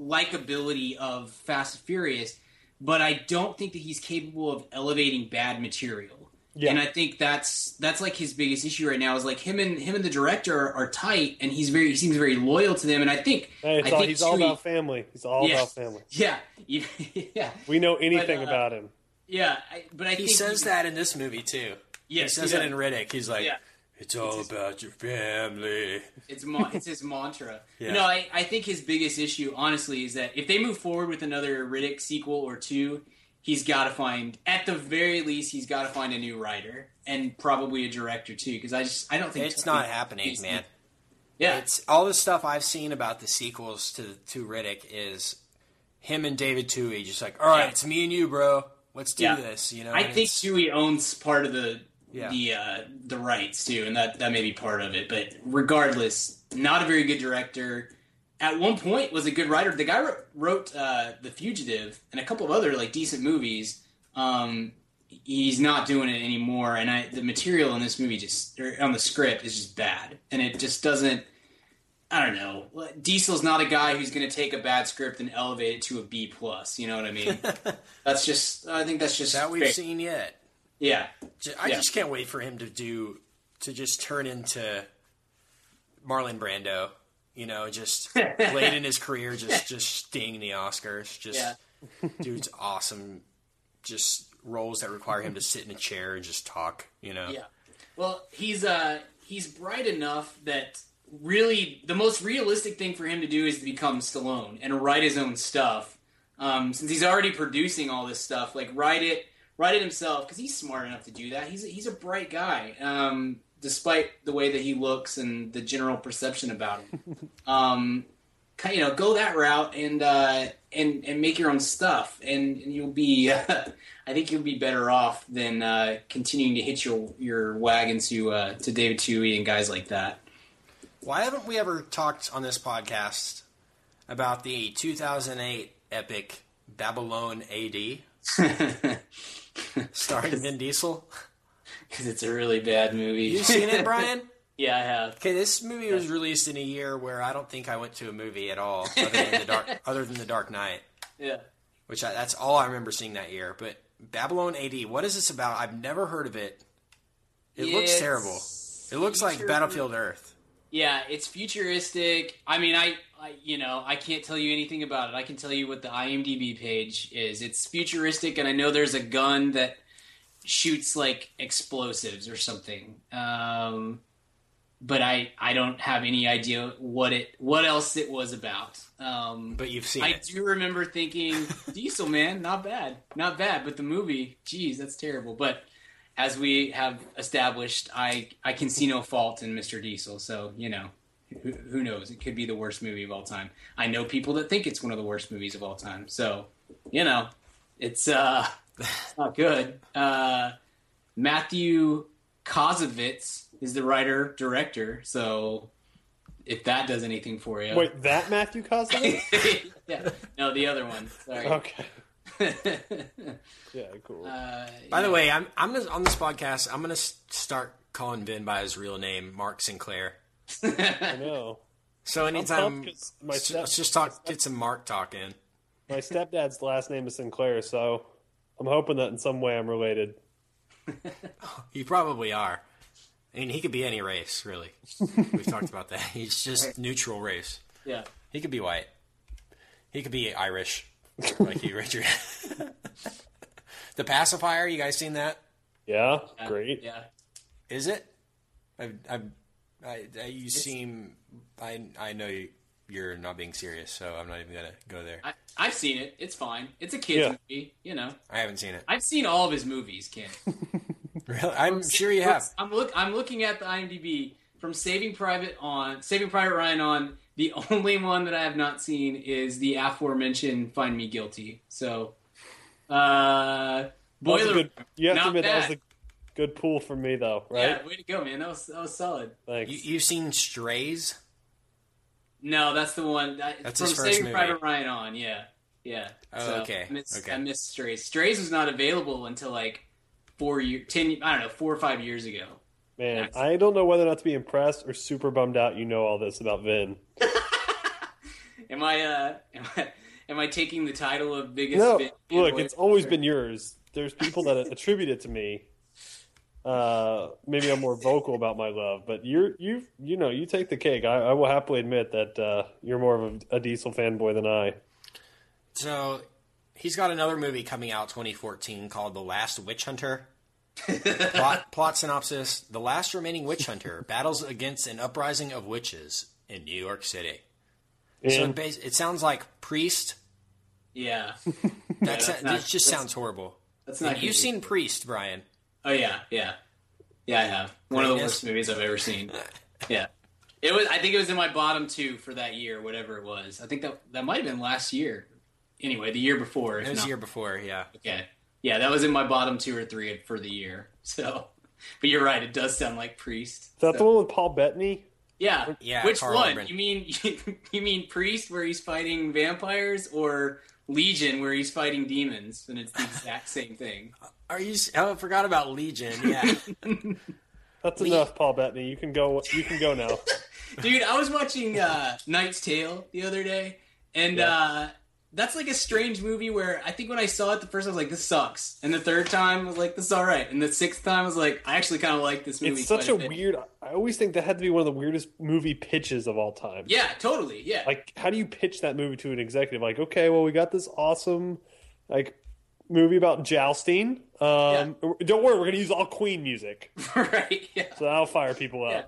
likability of Fast and Furious. But I don't think that he's capable of elevating bad material. Yeah. And I think that's that's like his biggest issue right now is like him and him and the director are, are tight, and he's very he seems very loyal to them. And I think Hey, I all, think he's all about family. He's all Yeah. about family. yeah yeah We know anything But, uh, about him. yeah. I, but I He think says that in this movie too. Yes, he says he it in Riddick. He's like, Yeah. "It's all about your family." It's mo- it's his mantra. Yeah. No, I, I think his biggest issue, honestly, is that if they move forward with another Riddick sequel or two, he's got to find, at the very least, he's got to find a new writer and probably a director too. Because I just I don't think It's not happening, man. Yeah, It's all the stuff I've seen about the sequels to to Riddick is him and David Twohy just like, all right, Yeah. it's me and you, bro. Let's do Yeah. this. You know, I and think it's- owns part of the Yeah. the uh, the rights too, and that that may be part of it. But regardless, not a very good director. At one point, was a good writer. The guy wrote, wrote uh, The Fugitive and a couple of other like decent movies. Um, he's not doing it anymore, and I the material in this movie just or on the script is just bad, and it just doesn't. I don't know. Diesel's not a guy who's going to take a bad script and elevate it to a B plus. You know what I mean? that's just. I think that's just that we've fair. seen yet. Yeah, I Yeah. just can't wait for him to do to just turn into Marlon Brando. You know, just late in his career, just just sting the Oscars. Just Yeah. dude's awesome. Just roles that require him to sit in a chair and just talk. You know. Yeah. Well, he's uh he's bright enough that really the most realistic thing for him to do is to become Stallone and write his own stuff. Um, since he's already producing all this stuff, like write it, write it himself because he's smart enough to do that. He's a, he's a bright guy, um, despite the way that he looks and the general perception about him. um, kind you know, go that route and uh, and and make your own stuff, and, and you'll be. I think you'll be better off than uh, continuing to hitch your your wagon to uh, to David Twohy and guys like that. Why haven't we ever talked on this podcast about the 2008 epic Babylon AD starring Vin Diesel? Because it's a really bad movie. You seen it, Brian? yeah, I have. Okay, this movie was released in a year where I don't think I went to a movie at all, other than the Dark, other than the Dark Knight. Yeah. which I, that's all I remember seeing that year. But Babylon AD, what is this about? I've never heard of it. It looks terrible. It looks like Battlefield Earth. Yeah, it's futuristic. I mean, I, I, you know, I can't tell you anything about it. I can tell you what the IMDb page is. It's futuristic, and I know there's a gun that shoots like explosives or something. Um, but I, I don't have any idea what it, what else it was about. Um, But you've seen I it. do remember thinking, Diesel man, not bad, not bad. But the movie, geez, that's terrible. But as we have established, I I can see no fault in Mr. Diesel. So you know, who, who knows? It could be the worst movie of all time. I know people that think it's one of the worst movies of all time. So you know, it's uh, it's not good. Uh, Matthew Kassovitz is the writer director. So if that does anything for you, Wait, that Matthew Cosmo? yeah, no, the other one. Sorry. okay. Yeah, cool. Uh, By the way, I'm I'm gonna, on this podcast. I'm gonna start calling Vin by his real name, Mark Sinclair. I know. So anytime, my let's, step- let's just talk, get some Mark talk in. My stepdad's last name is Sinclair, so I'm hoping that in some way I'm related. You probably are. I mean, he could be any race, really. We've talked about that. He's just neutral race. yeah. He could be white. He could be Irish, like you, Richard. the pacifier. You guys seen that? Yeah, great. Yeah. Is it? I, I, I, I you seem. I, I know you, you're not being serious, so I'm not even gonna go there. I, I've seen it. It's fine. It's a kids Yeah. movie. You know, I haven't seen it. I've seen all of his movies, Ken. Really? I'm sure you have. I'm look. I'm looking at the IMDb from Saving Private on Saving Private Ryan on. The only one that I have not seen is the aforementioned Find Me Guilty. So, uh, That was a Boiler. good, you have not to admit that was bad. a good pool for me, though, right? Yeah, way to go, man. That was that was solid. Thanks. You, you've seen Strays? No, that's the one. That, That's from his first Saving movie. Private Ryan on. Yeah, yeah. Oh, okay, I missed, okay. I missed Strays. Strays was not available until like four year, ten. I don't know, four or five years ago. Man, Yes. I don't know whether or not to be impressed or super bummed out you know all this about Vin. Am I? uh Am I? Am I taking the title of biggest? No, Vin look, it's always been yours. There's people that attribute it to me. Uh, maybe I'm more vocal about my love, but you're you you know you take the cake. I, I will happily admit that uh, you're more of a, a Diesel fanboy than I. So he's got another movie coming out 2014 called The Last Witch Hunter. plot, plot synopsis: The last remaining witch hunter battles against an uprising of witches in New York City. So it, bas- it sounds like Priest. Yeah. That's, that's it not- just that's- sounds horrible. That's not. You've seen Priest, Brian. Oh yeah, yeah, yeah. I have one of the worst movies I've ever seen. Yeah. It was. I think it was in my bottom two for that year, whatever it was. I think that that might have been last year. Anyway, the year before. It was not- the year before, yeah. Okay. Yeah, that was in my bottom two or three for the year. So, but you're right. It does sound like Priest. is that the one with Paul Bettany? Yeah. Yeah, Which Karl one? Urban. You mean you mean Priest where he's fighting vampires, or Legion where he's fighting demons, and it's the exact same thing. Uh, Are you? Oh, I forgot about Legion. Yeah. That's enough, Paul Bettany. You can go. You can go now. Dude, I was watching uh, Knight's Tale the other day, and Yeah. uh, that's like a strange movie where I think when I saw it the first time I was like, this sucks. And the third time I was like, this is alright. And the sixth time I was like, I actually kind of like this movie. It's such a bit. weird. I always think that had to be one of the weirdest movie pitches of all time. Yeah, totally. Yeah. Like, how do you pitch that movie to an executive? Like, okay, well, we got this awesome, like, movie about jousting. Um, Don't worry, we're gonna use all Queen music, right. Yeah. so that'll fire people up. Yeah.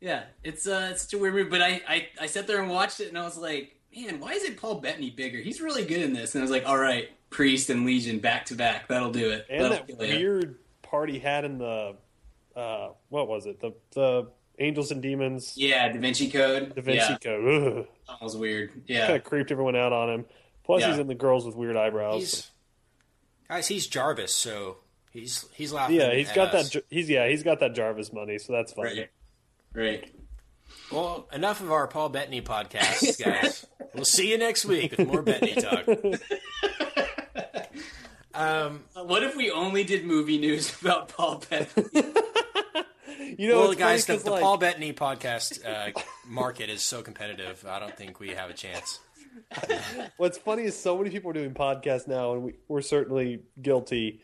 Yeah. It's uh it's such a weird movie, but I, I I sat there and watched it and I was like, man, why isn't Paul Bettany bigger? He's really good in this. And I was like, all right, Priest and Legion back to back. That'll do it. And That'll that weird part he had in the, uh, what was it? The the Angels and Demons Yeah, Da Vinci Code. Da Vinci yeah, Code. Ugh. that was weird. Yeah. Kind of creeped everyone out on him. Plus, Yeah. he's in the girls with weird eyebrows. He's guys. He's Jarvis, so he's he's laughing. yeah, he's at got us. that. He's yeah, he's got that Jarvis money, so that's fine. Right. Right. Well, enough of our Paul Bettany podcast, guys. we'll see you next week with more Bettany talk. Um, What if we only did movie news about Paul Bettany? You know, well, guys, the, funny 'cause, the like, Paul Bettany podcast uh, market is so competitive. I don't think we have a chance. What's funny is so many people are doing podcasts now, and we, we're certainly guilty.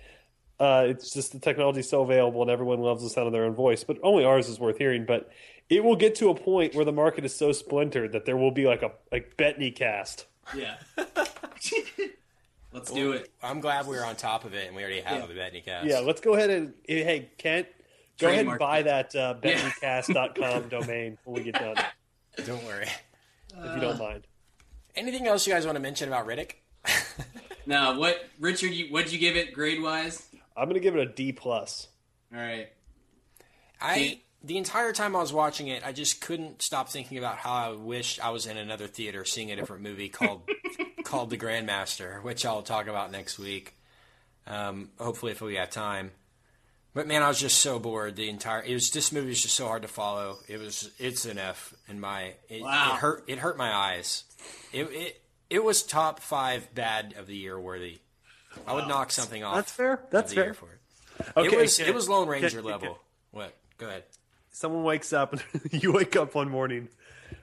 Uh, it's just the technology's so available, and everyone loves the sound of their own voice. But only ours is worth hearing. But it will get to a point where the market is so splintered that there will be like a like Bettany cast. Yeah. Let's do it. I'm glad we were on top of it, and we already have Yeah. a Bettany cast. Yeah, let's go ahead and hey Kent, go ahead and buy it. that uh, BettanyCast.com domain when we get done, Don't worry. if you don't mind. Anything else you guys want to mention about Riddick? Now, what Richard? You, what'd you give it grade wise? I'm gonna give it a D plus. All right. I the entire time I was watching it, I just couldn't stop thinking about how I wished I was in another theater seeing a different movie called called The Grandmaster, which I'll talk about next week. Um, hopefully, if we have time. But man, I was just so bored. The entire it was this movie was just so hard to follow. It was it's an F in my it, Wow. it hurt it hurt my eyes. It it it was top five bad of the year worthy. I would knock something off. That's fair. That's of the fair. year for it. Okay, it was Kent, it was Lone Ranger Kent, level. What? Go ahead. someone wakes up and you wake up one morning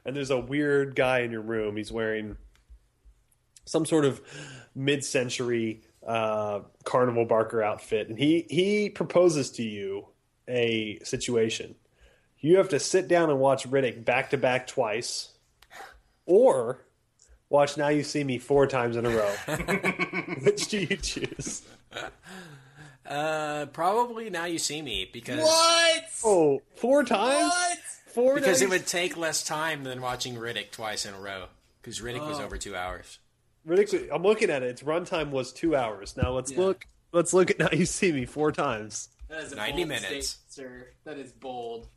and there's a weird guy in your room. He's wearing some sort of mid-century uh, carnival barker outfit, and he he proposes to you a situation. You have to sit down and watch Riddick back to back twice, or watch Now You See Me four times in a row. Which do you choose? Uh, probably now you see me because What? Oh, four times? What? Four because Now it would take less time than watching Riddick twice in a row. Because Riddick was Oh. over two hours. Riddick, I'm looking at it. Its runtime was two hours. Now let's Yeah. look. Let's look at now. You see me four times. That is a 90 bold minutes. statement, sir. That is bold.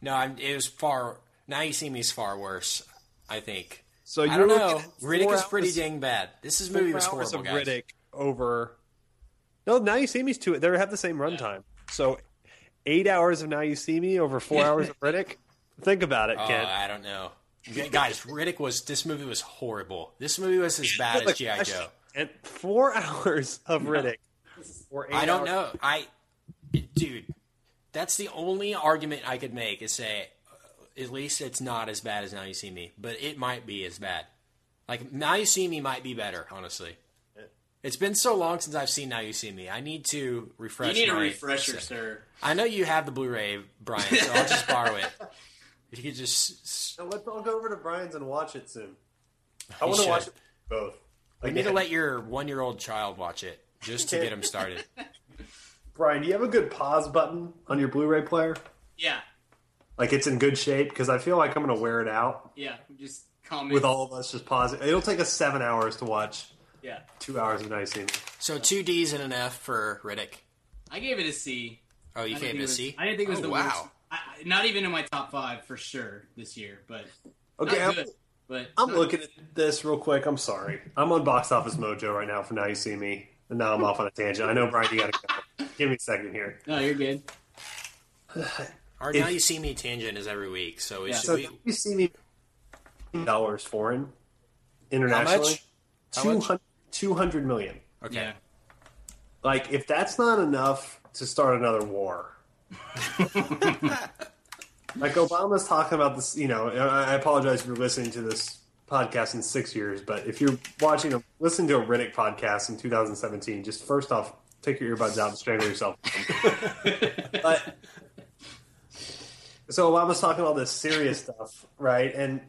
No, I'm, it was far. Now you see me is far worse. I think. So you're don't know. Riddick is pretty hours- dang bad. This is movie was hours horrible, of guys. Riddick over. No, now you see me's two. They have the same runtime. So eight hours of now you see me over four hours of Riddick. Think about it, Oh, Kent. I don't know. Guys, Riddick was. This movie was horrible. This movie was as bad as GI Joe. And four hours of Riddick. Or eight I don't hours- know. I, dude, that's the only argument I could make is say, at least it's not as bad as Now You See Me, but it might be as bad. Like Now You See Me might be better, honestly. It's been so long since I've seen Now You See Me. I need to refresh. You need a my- refresher, sir. I know you have the Blu-ray, Brian, so I'll just borrow it. If you could just, Now let's all go over to Brian's and watch it soon. I want to watch it both. we need to let your one-year-old child watch it just to get him started. Brian, do you have a good pause button on your Blu-ray player? Yeah. Like it's in good shape because I feel like I'm going to wear it out Yeah. Just comment. with all of us just pausing. It'll take us seven hours to watch Yeah. two hours of nice scene. So two D's and an F for Riddick. I gave it a C. Oh, you I didn't gave it a was- C? I didn't think it was Oh, the wow. worst. I, I- not even in my top five for sure this year, but Okay, not I'm, good. But I'm not- looking at this real quick. I'm sorry. I'm on Box Office Mojo right now for Now You See Me, and now I'm off on a tangent. I know, Brian, you got to go. Give me a second here. No, you're good. Our If- Now You See Me tangent is every week, so we Yeah. should. So we, You See Me dollars foreign internationally. How much? 200, 200 million. okay. Yeah. Like, if that's not enough to start another war. like Obama's talking about this, you know. I I apologize if you're listening to this podcast in six years, but if you're watching a listening to a Riddick podcast in 2017, just first off, take your earbuds out and strangle yourself. but so Obama's talking all this serious stuff, right? And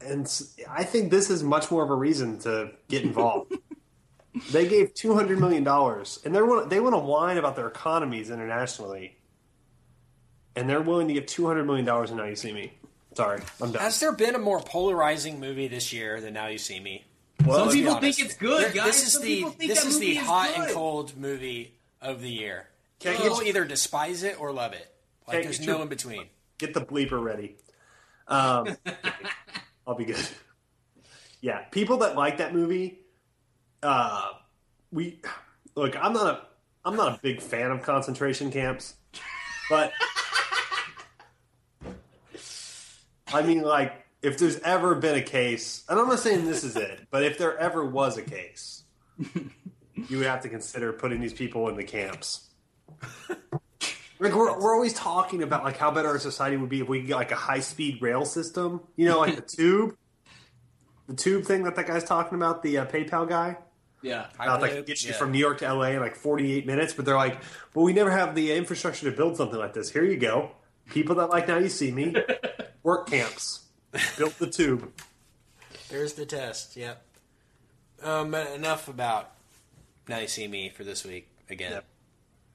and s- I think this is much more of a reason to get involved. they gave two hundred million dollars, and they want they want to whine about their economies internationally, and they're willing to give two hundred million dollars. And now you see me. Sorry, I'm done. Has there been a more polarizing movie this year than Now You See Me? Well, Some people think it's good, guys. This is Some the this that is the movie is hot and cold movie of the year. Can't People get- either despise it or love it. Like there's no your- in between. Get the bleeper ready. Um, I'll be good. Yeah, people that like that movie, uh, we look. I'm not a I'm not a big fan of concentration camps, but I mean, like, if there's ever been a case, and I'm not saying this is it, but if there ever was a case, you would have to consider putting these people in the camps. Like we're, we're always talking about like how better our society would be if we could get like a high speed rail system, you know, like a tube. the tube thing that that guy's talking about, the uh, PayPal guy. Yeah. About like get you from New York to LA in like 48 minutes, but they're like, well, we never have the infrastructure to build something like this. Here you go. People that like Now You See Me, work camps, built the tube. There's the test. Yep. Um, enough about Now You See Me for this week. Again, Yep.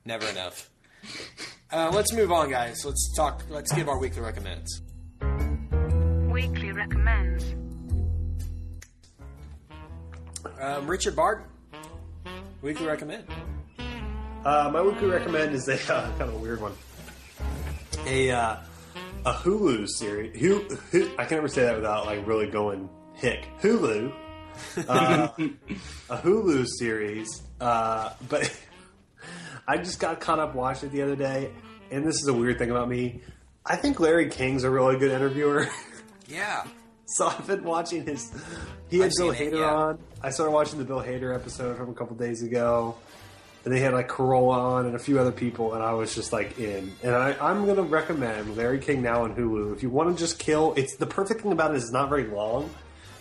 never enough. Uh, let's move on, guys. Let's talk. Let's give our weekly recommends. Weekly recommends. Um, Richard Barton, weekly recommend. Uh, my weekly recommend is a uh, kind of a weird one. A uh, a Hulu series. Hu, Hu, I can never say that without like really going hick. Hulu. Uh, a Hulu series, uh, but I just got caught up watching it the other day, and this is a weird thing about me. I think Larry King's a really good interviewer. Yeah. So I've been watching his. He had I've Bill seen it, Hader yeah. on. I started watching the Bill Hader episode from a couple days ago, and they had like Carolla on and a few other people, and I was just like in. And I, I'm going to recommend Larry King now on Hulu. If you want to just kill, it's the perfect thing about it is it's not very long.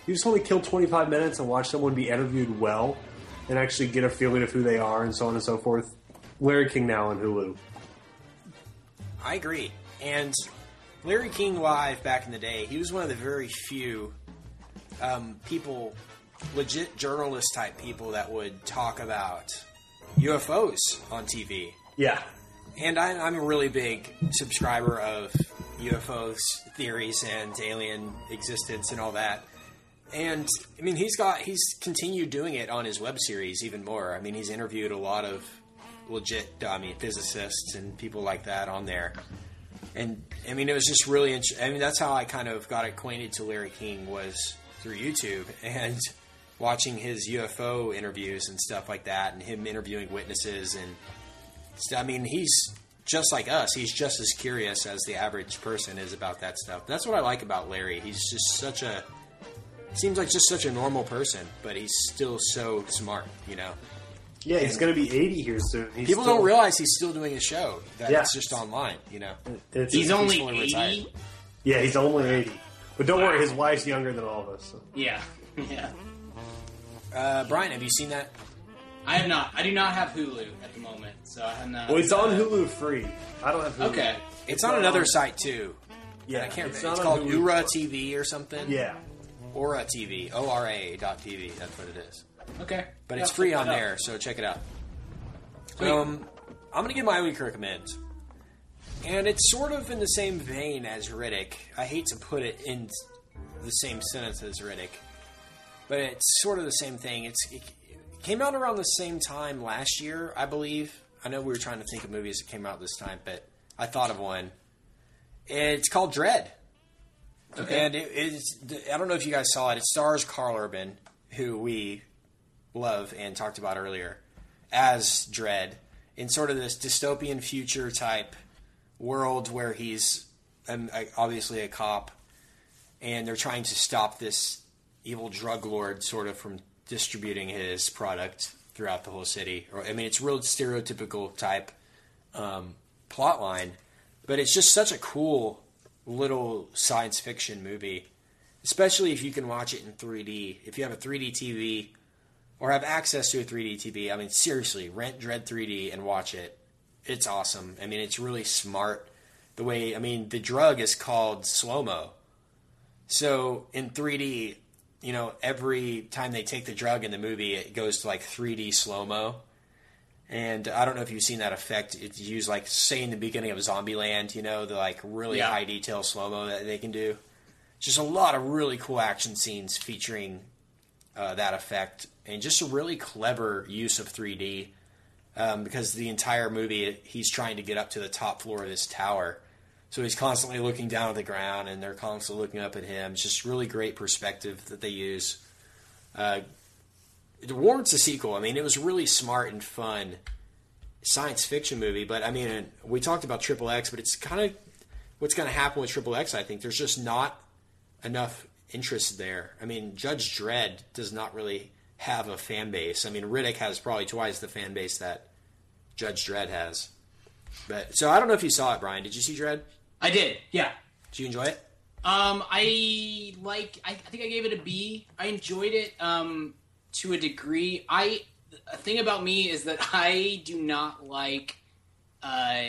You just want to kill 25 minutes and watch someone be interviewed well, and actually get a feeling of who they are and so on and so forth. Larry King now on Hulu. I agree. And Larry King live back in the day, he was one of the very few um, people, legit journalist type people that would talk about UFOs on TV. Yeah, And I, I'm a really big subscriber of UFOs theories and alien existence and all that. And I mean, he's got he's continued doing it on his web series even more. I mean, he's interviewed a lot of legit, I mean, physicists and people like that on there. And I mean, it was just really. Int- I mean, that's how I kind of got acquainted to Larry King was through YouTube and watching his UFO interviews and stuff like that, and him interviewing witnesses and. I mean, he's just like us. He's just as curious as the average person is about that stuff. That's what I like about Larry. He's just such a seems like just such a normal person, but he's still so smart. You know, yeah, he's going to be 80 here soon. He's people still- don't realize he's still doing a show. That Yeah. it's just online. You know, It's- He's only fully retired. 80? Yeah, he's only 80. But don't worry, his wife's younger than all of us. so. Yeah. Yeah. Uh, Brian, have you seen that? I have not. I do not have Hulu at the moment, so I have not. Well, it's on uh, Hulu free. I don't have Hulu. Okay. It's on another site too. Yeah, I can't it's remember. It's called Hulu. Ora TV or something. Yeah. Ora TV. O R A dot TV. That's what it is. Okay. But it's free on there, so check it out. Sweet. Um, I'm gonna give my week recommend, and it's sort of in the same vein as Riddick. I hate to put it in the same sentence as Riddick, but it's sort of the same thing. It's it came out around the same time last year, I believe. I know we were trying to think of movies that came out this time, but I thought of one. It's called Dredd. And it is, I don't know if you guys saw it. It stars Karl Urban, who we love and talked about earlier, as Dredd in sort of this dystopian future type world where he's obviously a cop and they're trying to stop this evil drug lord sort of from distributing his product throughout the whole city. I mean, it's real stereotypical type um, plot line, but it's just such a cool little science fiction movie, especially if you can watch it in 3D. If you have a 3D TV or have access to a 3D TV, I mean, seriously, rent Dredd 3D and watch it. It's awesome. I mean, it's really smart. The way, I mean, the drug is called slow mo. So in 3D, you know, every time they take the drug in the movie, it goes to like 3D slow mo. And I don't know if you've seen that effect. It's used like, say, in the beginning of Zombieland, you know, the like really Yeah. high detail slow mo that they can do. Just a lot of really cool action scenes featuring uh, that effect, and just a really clever use of 3D. Um, because the entire movie, he's trying to get up to the top floor of this tower, so he's constantly looking down at the ground, and they're constantly looking up at him. It's just really great perspective that they use. Uh, it warrants a sequel. I mean, it was really smart and fun science fiction movie, but I mean, we talked about Triple X, but it's kind of what's going to happen with Triple X. I think there's just not enough interest there. I mean, Judge Dredd does not really have a fan base. I mean, Riddick has probably twice the fan base that Judge Dredd has. But so I don't know if you saw it, Brian. Did you see Dredd? I did. Yeah. Did you enjoy it? Um, I like. I, I think I gave it a B. I enjoyed it um, to a degree. I a thing about me is that I do not like uh,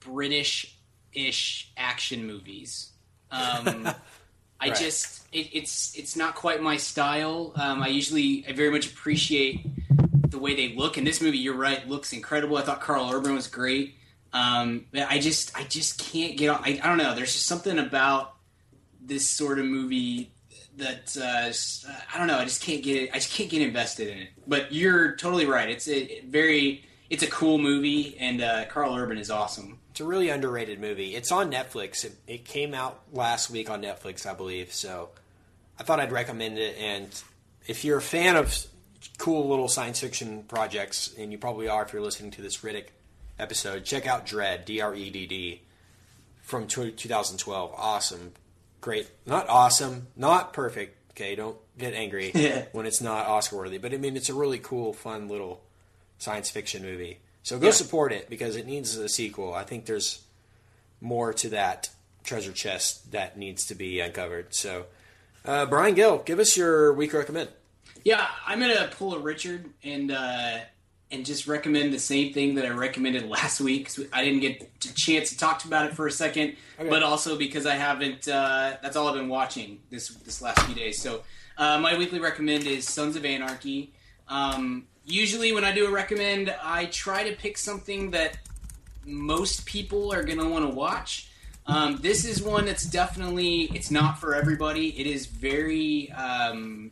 British-ish action movies. Um, I Right. just it, it's it's not quite my style. Um, I usually I very much appreciate the way they look. And this movie, you're right, looks incredible. I thought Karl Urban was great. Um, but I just I just can't get on. I, I don't know. There's just something about this sort of movie that uh, s- I don't know. I just can't get it. I just can't get invested in it. But you're totally right. It's a very it's a cool movie, and uh, Karl Urban is awesome. It's a really underrated movie. It's on Netflix. It, it came out last week on Netflix, I believe. So I thought I'd recommend it. And if you're a fan of cool little science fiction projects, and you probably are if you're listening to this Riddick episode, check out Dredd, D R E D D, from tw 2012. Awesome. Great. Not awesome. Not perfect. Okay, don't get angry Yeah. when it's not Oscar worthy. But I mean, it's a really cool, fun little science fiction movie. So go Yeah. support it because it needs a sequel. I think there's more to that treasure chest that needs to be uncovered. So, uh, Brian Gill, give us your week recommend. Yeah, I'm gonna pull a Richard and uh, and just recommend the same thing that I recommended last week. 'cause I didn't get a chance to talk about it for a second, Okay. but also because I haven't. Uh, that's all I've been watching this this last few days. So uh, my weekly recommend is Sons of Anarchy. Um, usually, when I do a recommend, I try to pick something that most people are going to want to watch. Um, this is one that's definitely it's not for everybody. It is very um,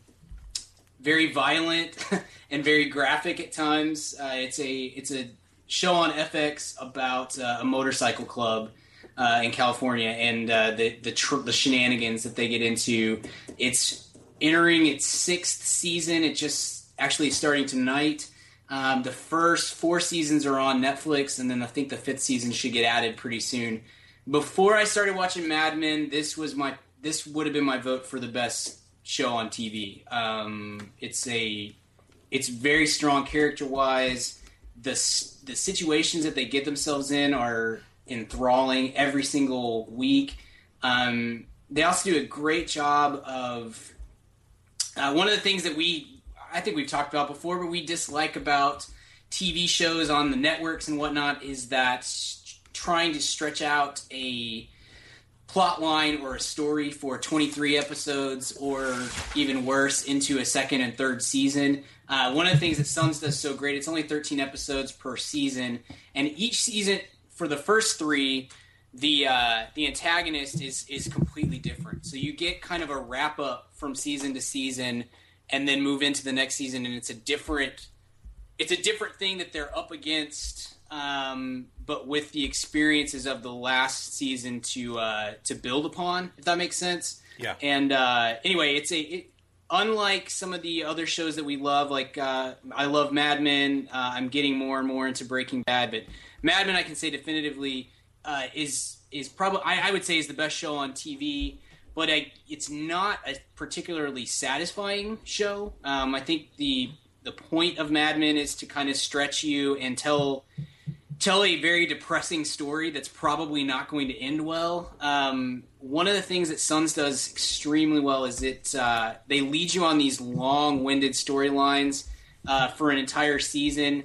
very violent and very graphic at times. Uh, it's a it's a show on FX about uh, a motorcycle club uh, in California and uh, the the, tr- the shenanigans that they get into. It's entering its sixth season. It just actually starting tonight. Um, the first four seasons are on Netflix, and then I think the fifth season should get added pretty soon. Before I started watching Mad Men, this was my this would have been my vote for the best show on TV. Um, it's a it's very strong character wise. The the situations that they get themselves in are enthralling every single week. Um, they also do a great job of uh, one of the things that we I think we've talked about before, but we dislike about TV shows on the networks and whatnot is that trying to stretch out a plot line or a story for 23 episodes or even worse into a second and third season. Uh, one of the things that Sons does so great, it's only 13 episodes per season, and each season for the first three, the uh, the antagonist is is completely different. So you get kind of a wrap up from season to season, and then move into the next season, and it's a different it's a different thing that they're up against, um, but with the experiences of the last season to uh, to build upon, if that makes sense. Yeah. And uh, anyway, it's a it, unlike some of the other shows that we love. Like uh, I love Mad Men. Uh, I'm getting more and more into Breaking Bad, but Mad Men I can say definitively uh, is is probably I, I would say is the best show on TV. But I, it's not a particularly satisfying show. Um, I think the the point of Mad Men is to kind of stretch you and tell tell a very depressing story that's probably not going to end well. Um, one of the things that Sons does extremely well is it uh, they lead you on these long-winded storylines uh, for an entire season,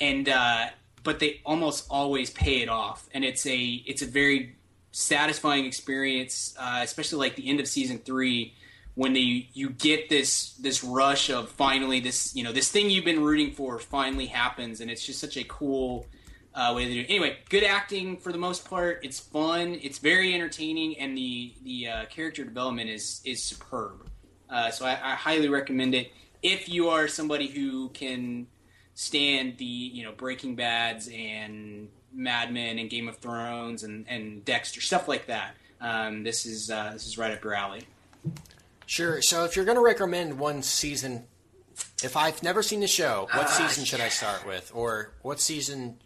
and uh, but they almost always pay it off, and it's a it's a very satisfying experience, uh, especially like the end of season three when they you get this this rush of finally this you know this thing you've been rooting for finally happens, and it's just such a cool uh, way to do it. Anyway, good acting for the most part. It's fun. It's very entertaining, and the the uh, character development is is superb. Uh, so I, I highly recommend it if you are somebody who can stand the you know Breaking Bad's and Mad Men and Game of Thrones and, and Dexter stuff like that. Um, this is uh, this is right up your alley. Sure. So if you're going to recommend one season, if I've never seen the show, what Ah, season should I start with, or what season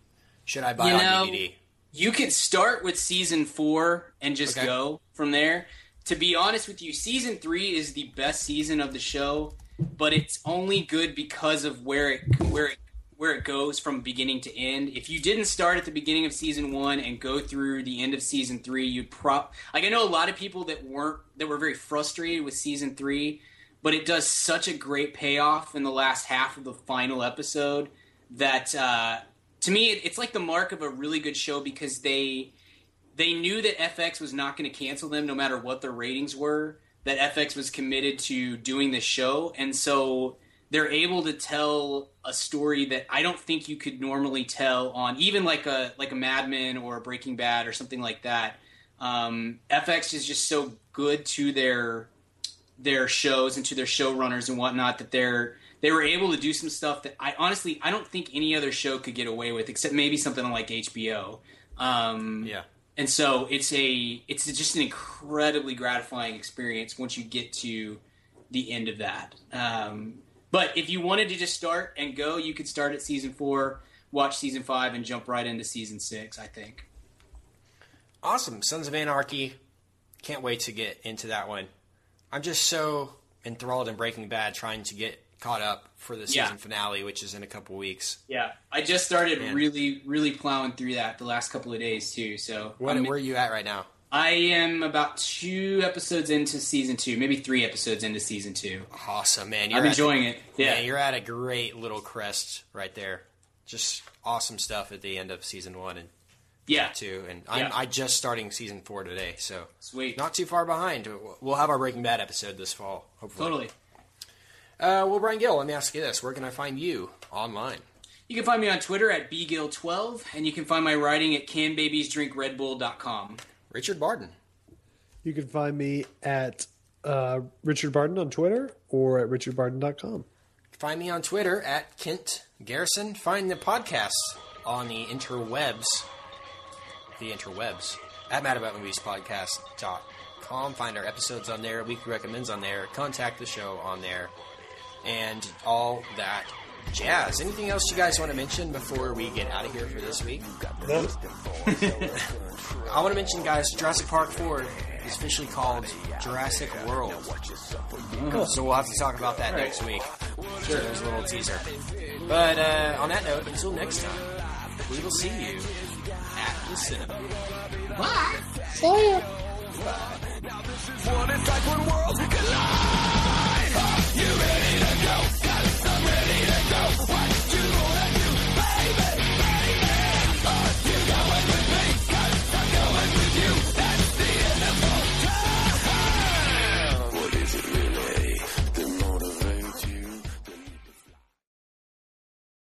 should I buy You on know, DVD? You could start with season four and just Okay. go from there. To be honest with you, season three is the best season of the show, but it's only good because of where it where it where it goes from beginning to end. If you didn't start at the beginning of season one and go through the end of season three, you'd prop like I know a lot of people that weren't that were very frustrated with season three, but it does such a great payoff in the last half of the final episode that uh, to me it, it's like the mark of a really good show because they they knew that FX was not going to cancel them no matter what their ratings were. That FX was committed to doing this show, and so they're able to tell a story that I don't think you could normally tell on even like a like a Mad Men or a Breaking Bad or something like that. Um, FX is just so good to their their shows and to their showrunners and whatnot that they're they were able to do some stuff that I honestly I don't think any other show could get away with except maybe something like HBO. Um, Yeah. and so it's a it's just an incredibly gratifying experience once you get to the end of that. Um, but if you wanted to just start and go, you could start at season four, watch season five, and jump right into season six. I think. Awesome. Sons of Anarchy. Can't wait to get into that one. I'm just so enthralled in Breaking Bad trying to get caught up for the season Yeah. finale, which is in a couple weeks. Yeah, I just started Man. really, really plowing through that the last couple of days too. So What, where are you at right now? I am about two episodes into season two, maybe three episodes into season two. Awesome, man. I'm enjoying it. Yeah. Man, you're at a great little crest right there. Just awesome stuff at the end of season one and Yeah. two. And I'm Yeah. I just starting season four today, so Sweet. not too far behind. We'll have our Breaking Bad episode this fall, hopefully. Totally. Uh, well, Brian Gill, let me ask you this: Where can I find you online? You can find me on Twitter at bgill12, and you can find my writing at canbabiesdrinkredbull.com. Richard Barden. You can find me at uh, Richard Barden on Twitter or at richardbarden.com. Find me on Twitter at Kent Garrison. Find the podcast on the interwebs. The interwebs. At madaboutmoviespodcast.com. Find our episodes on there, weekly recommends on there, contact the show on there, and all that jazz. Anything else you guys want to mention before we get out of here for this week? I want to mention, guys, Jurassic Park 4 is officially called Jurassic World. So we'll have to talk about that right. next week. Sure, there's a little teaser. But uh, on that note, until next time, we will see you at the cinema. Bye. See you. Bye. Now this is what it's like when worlds collide. You ready?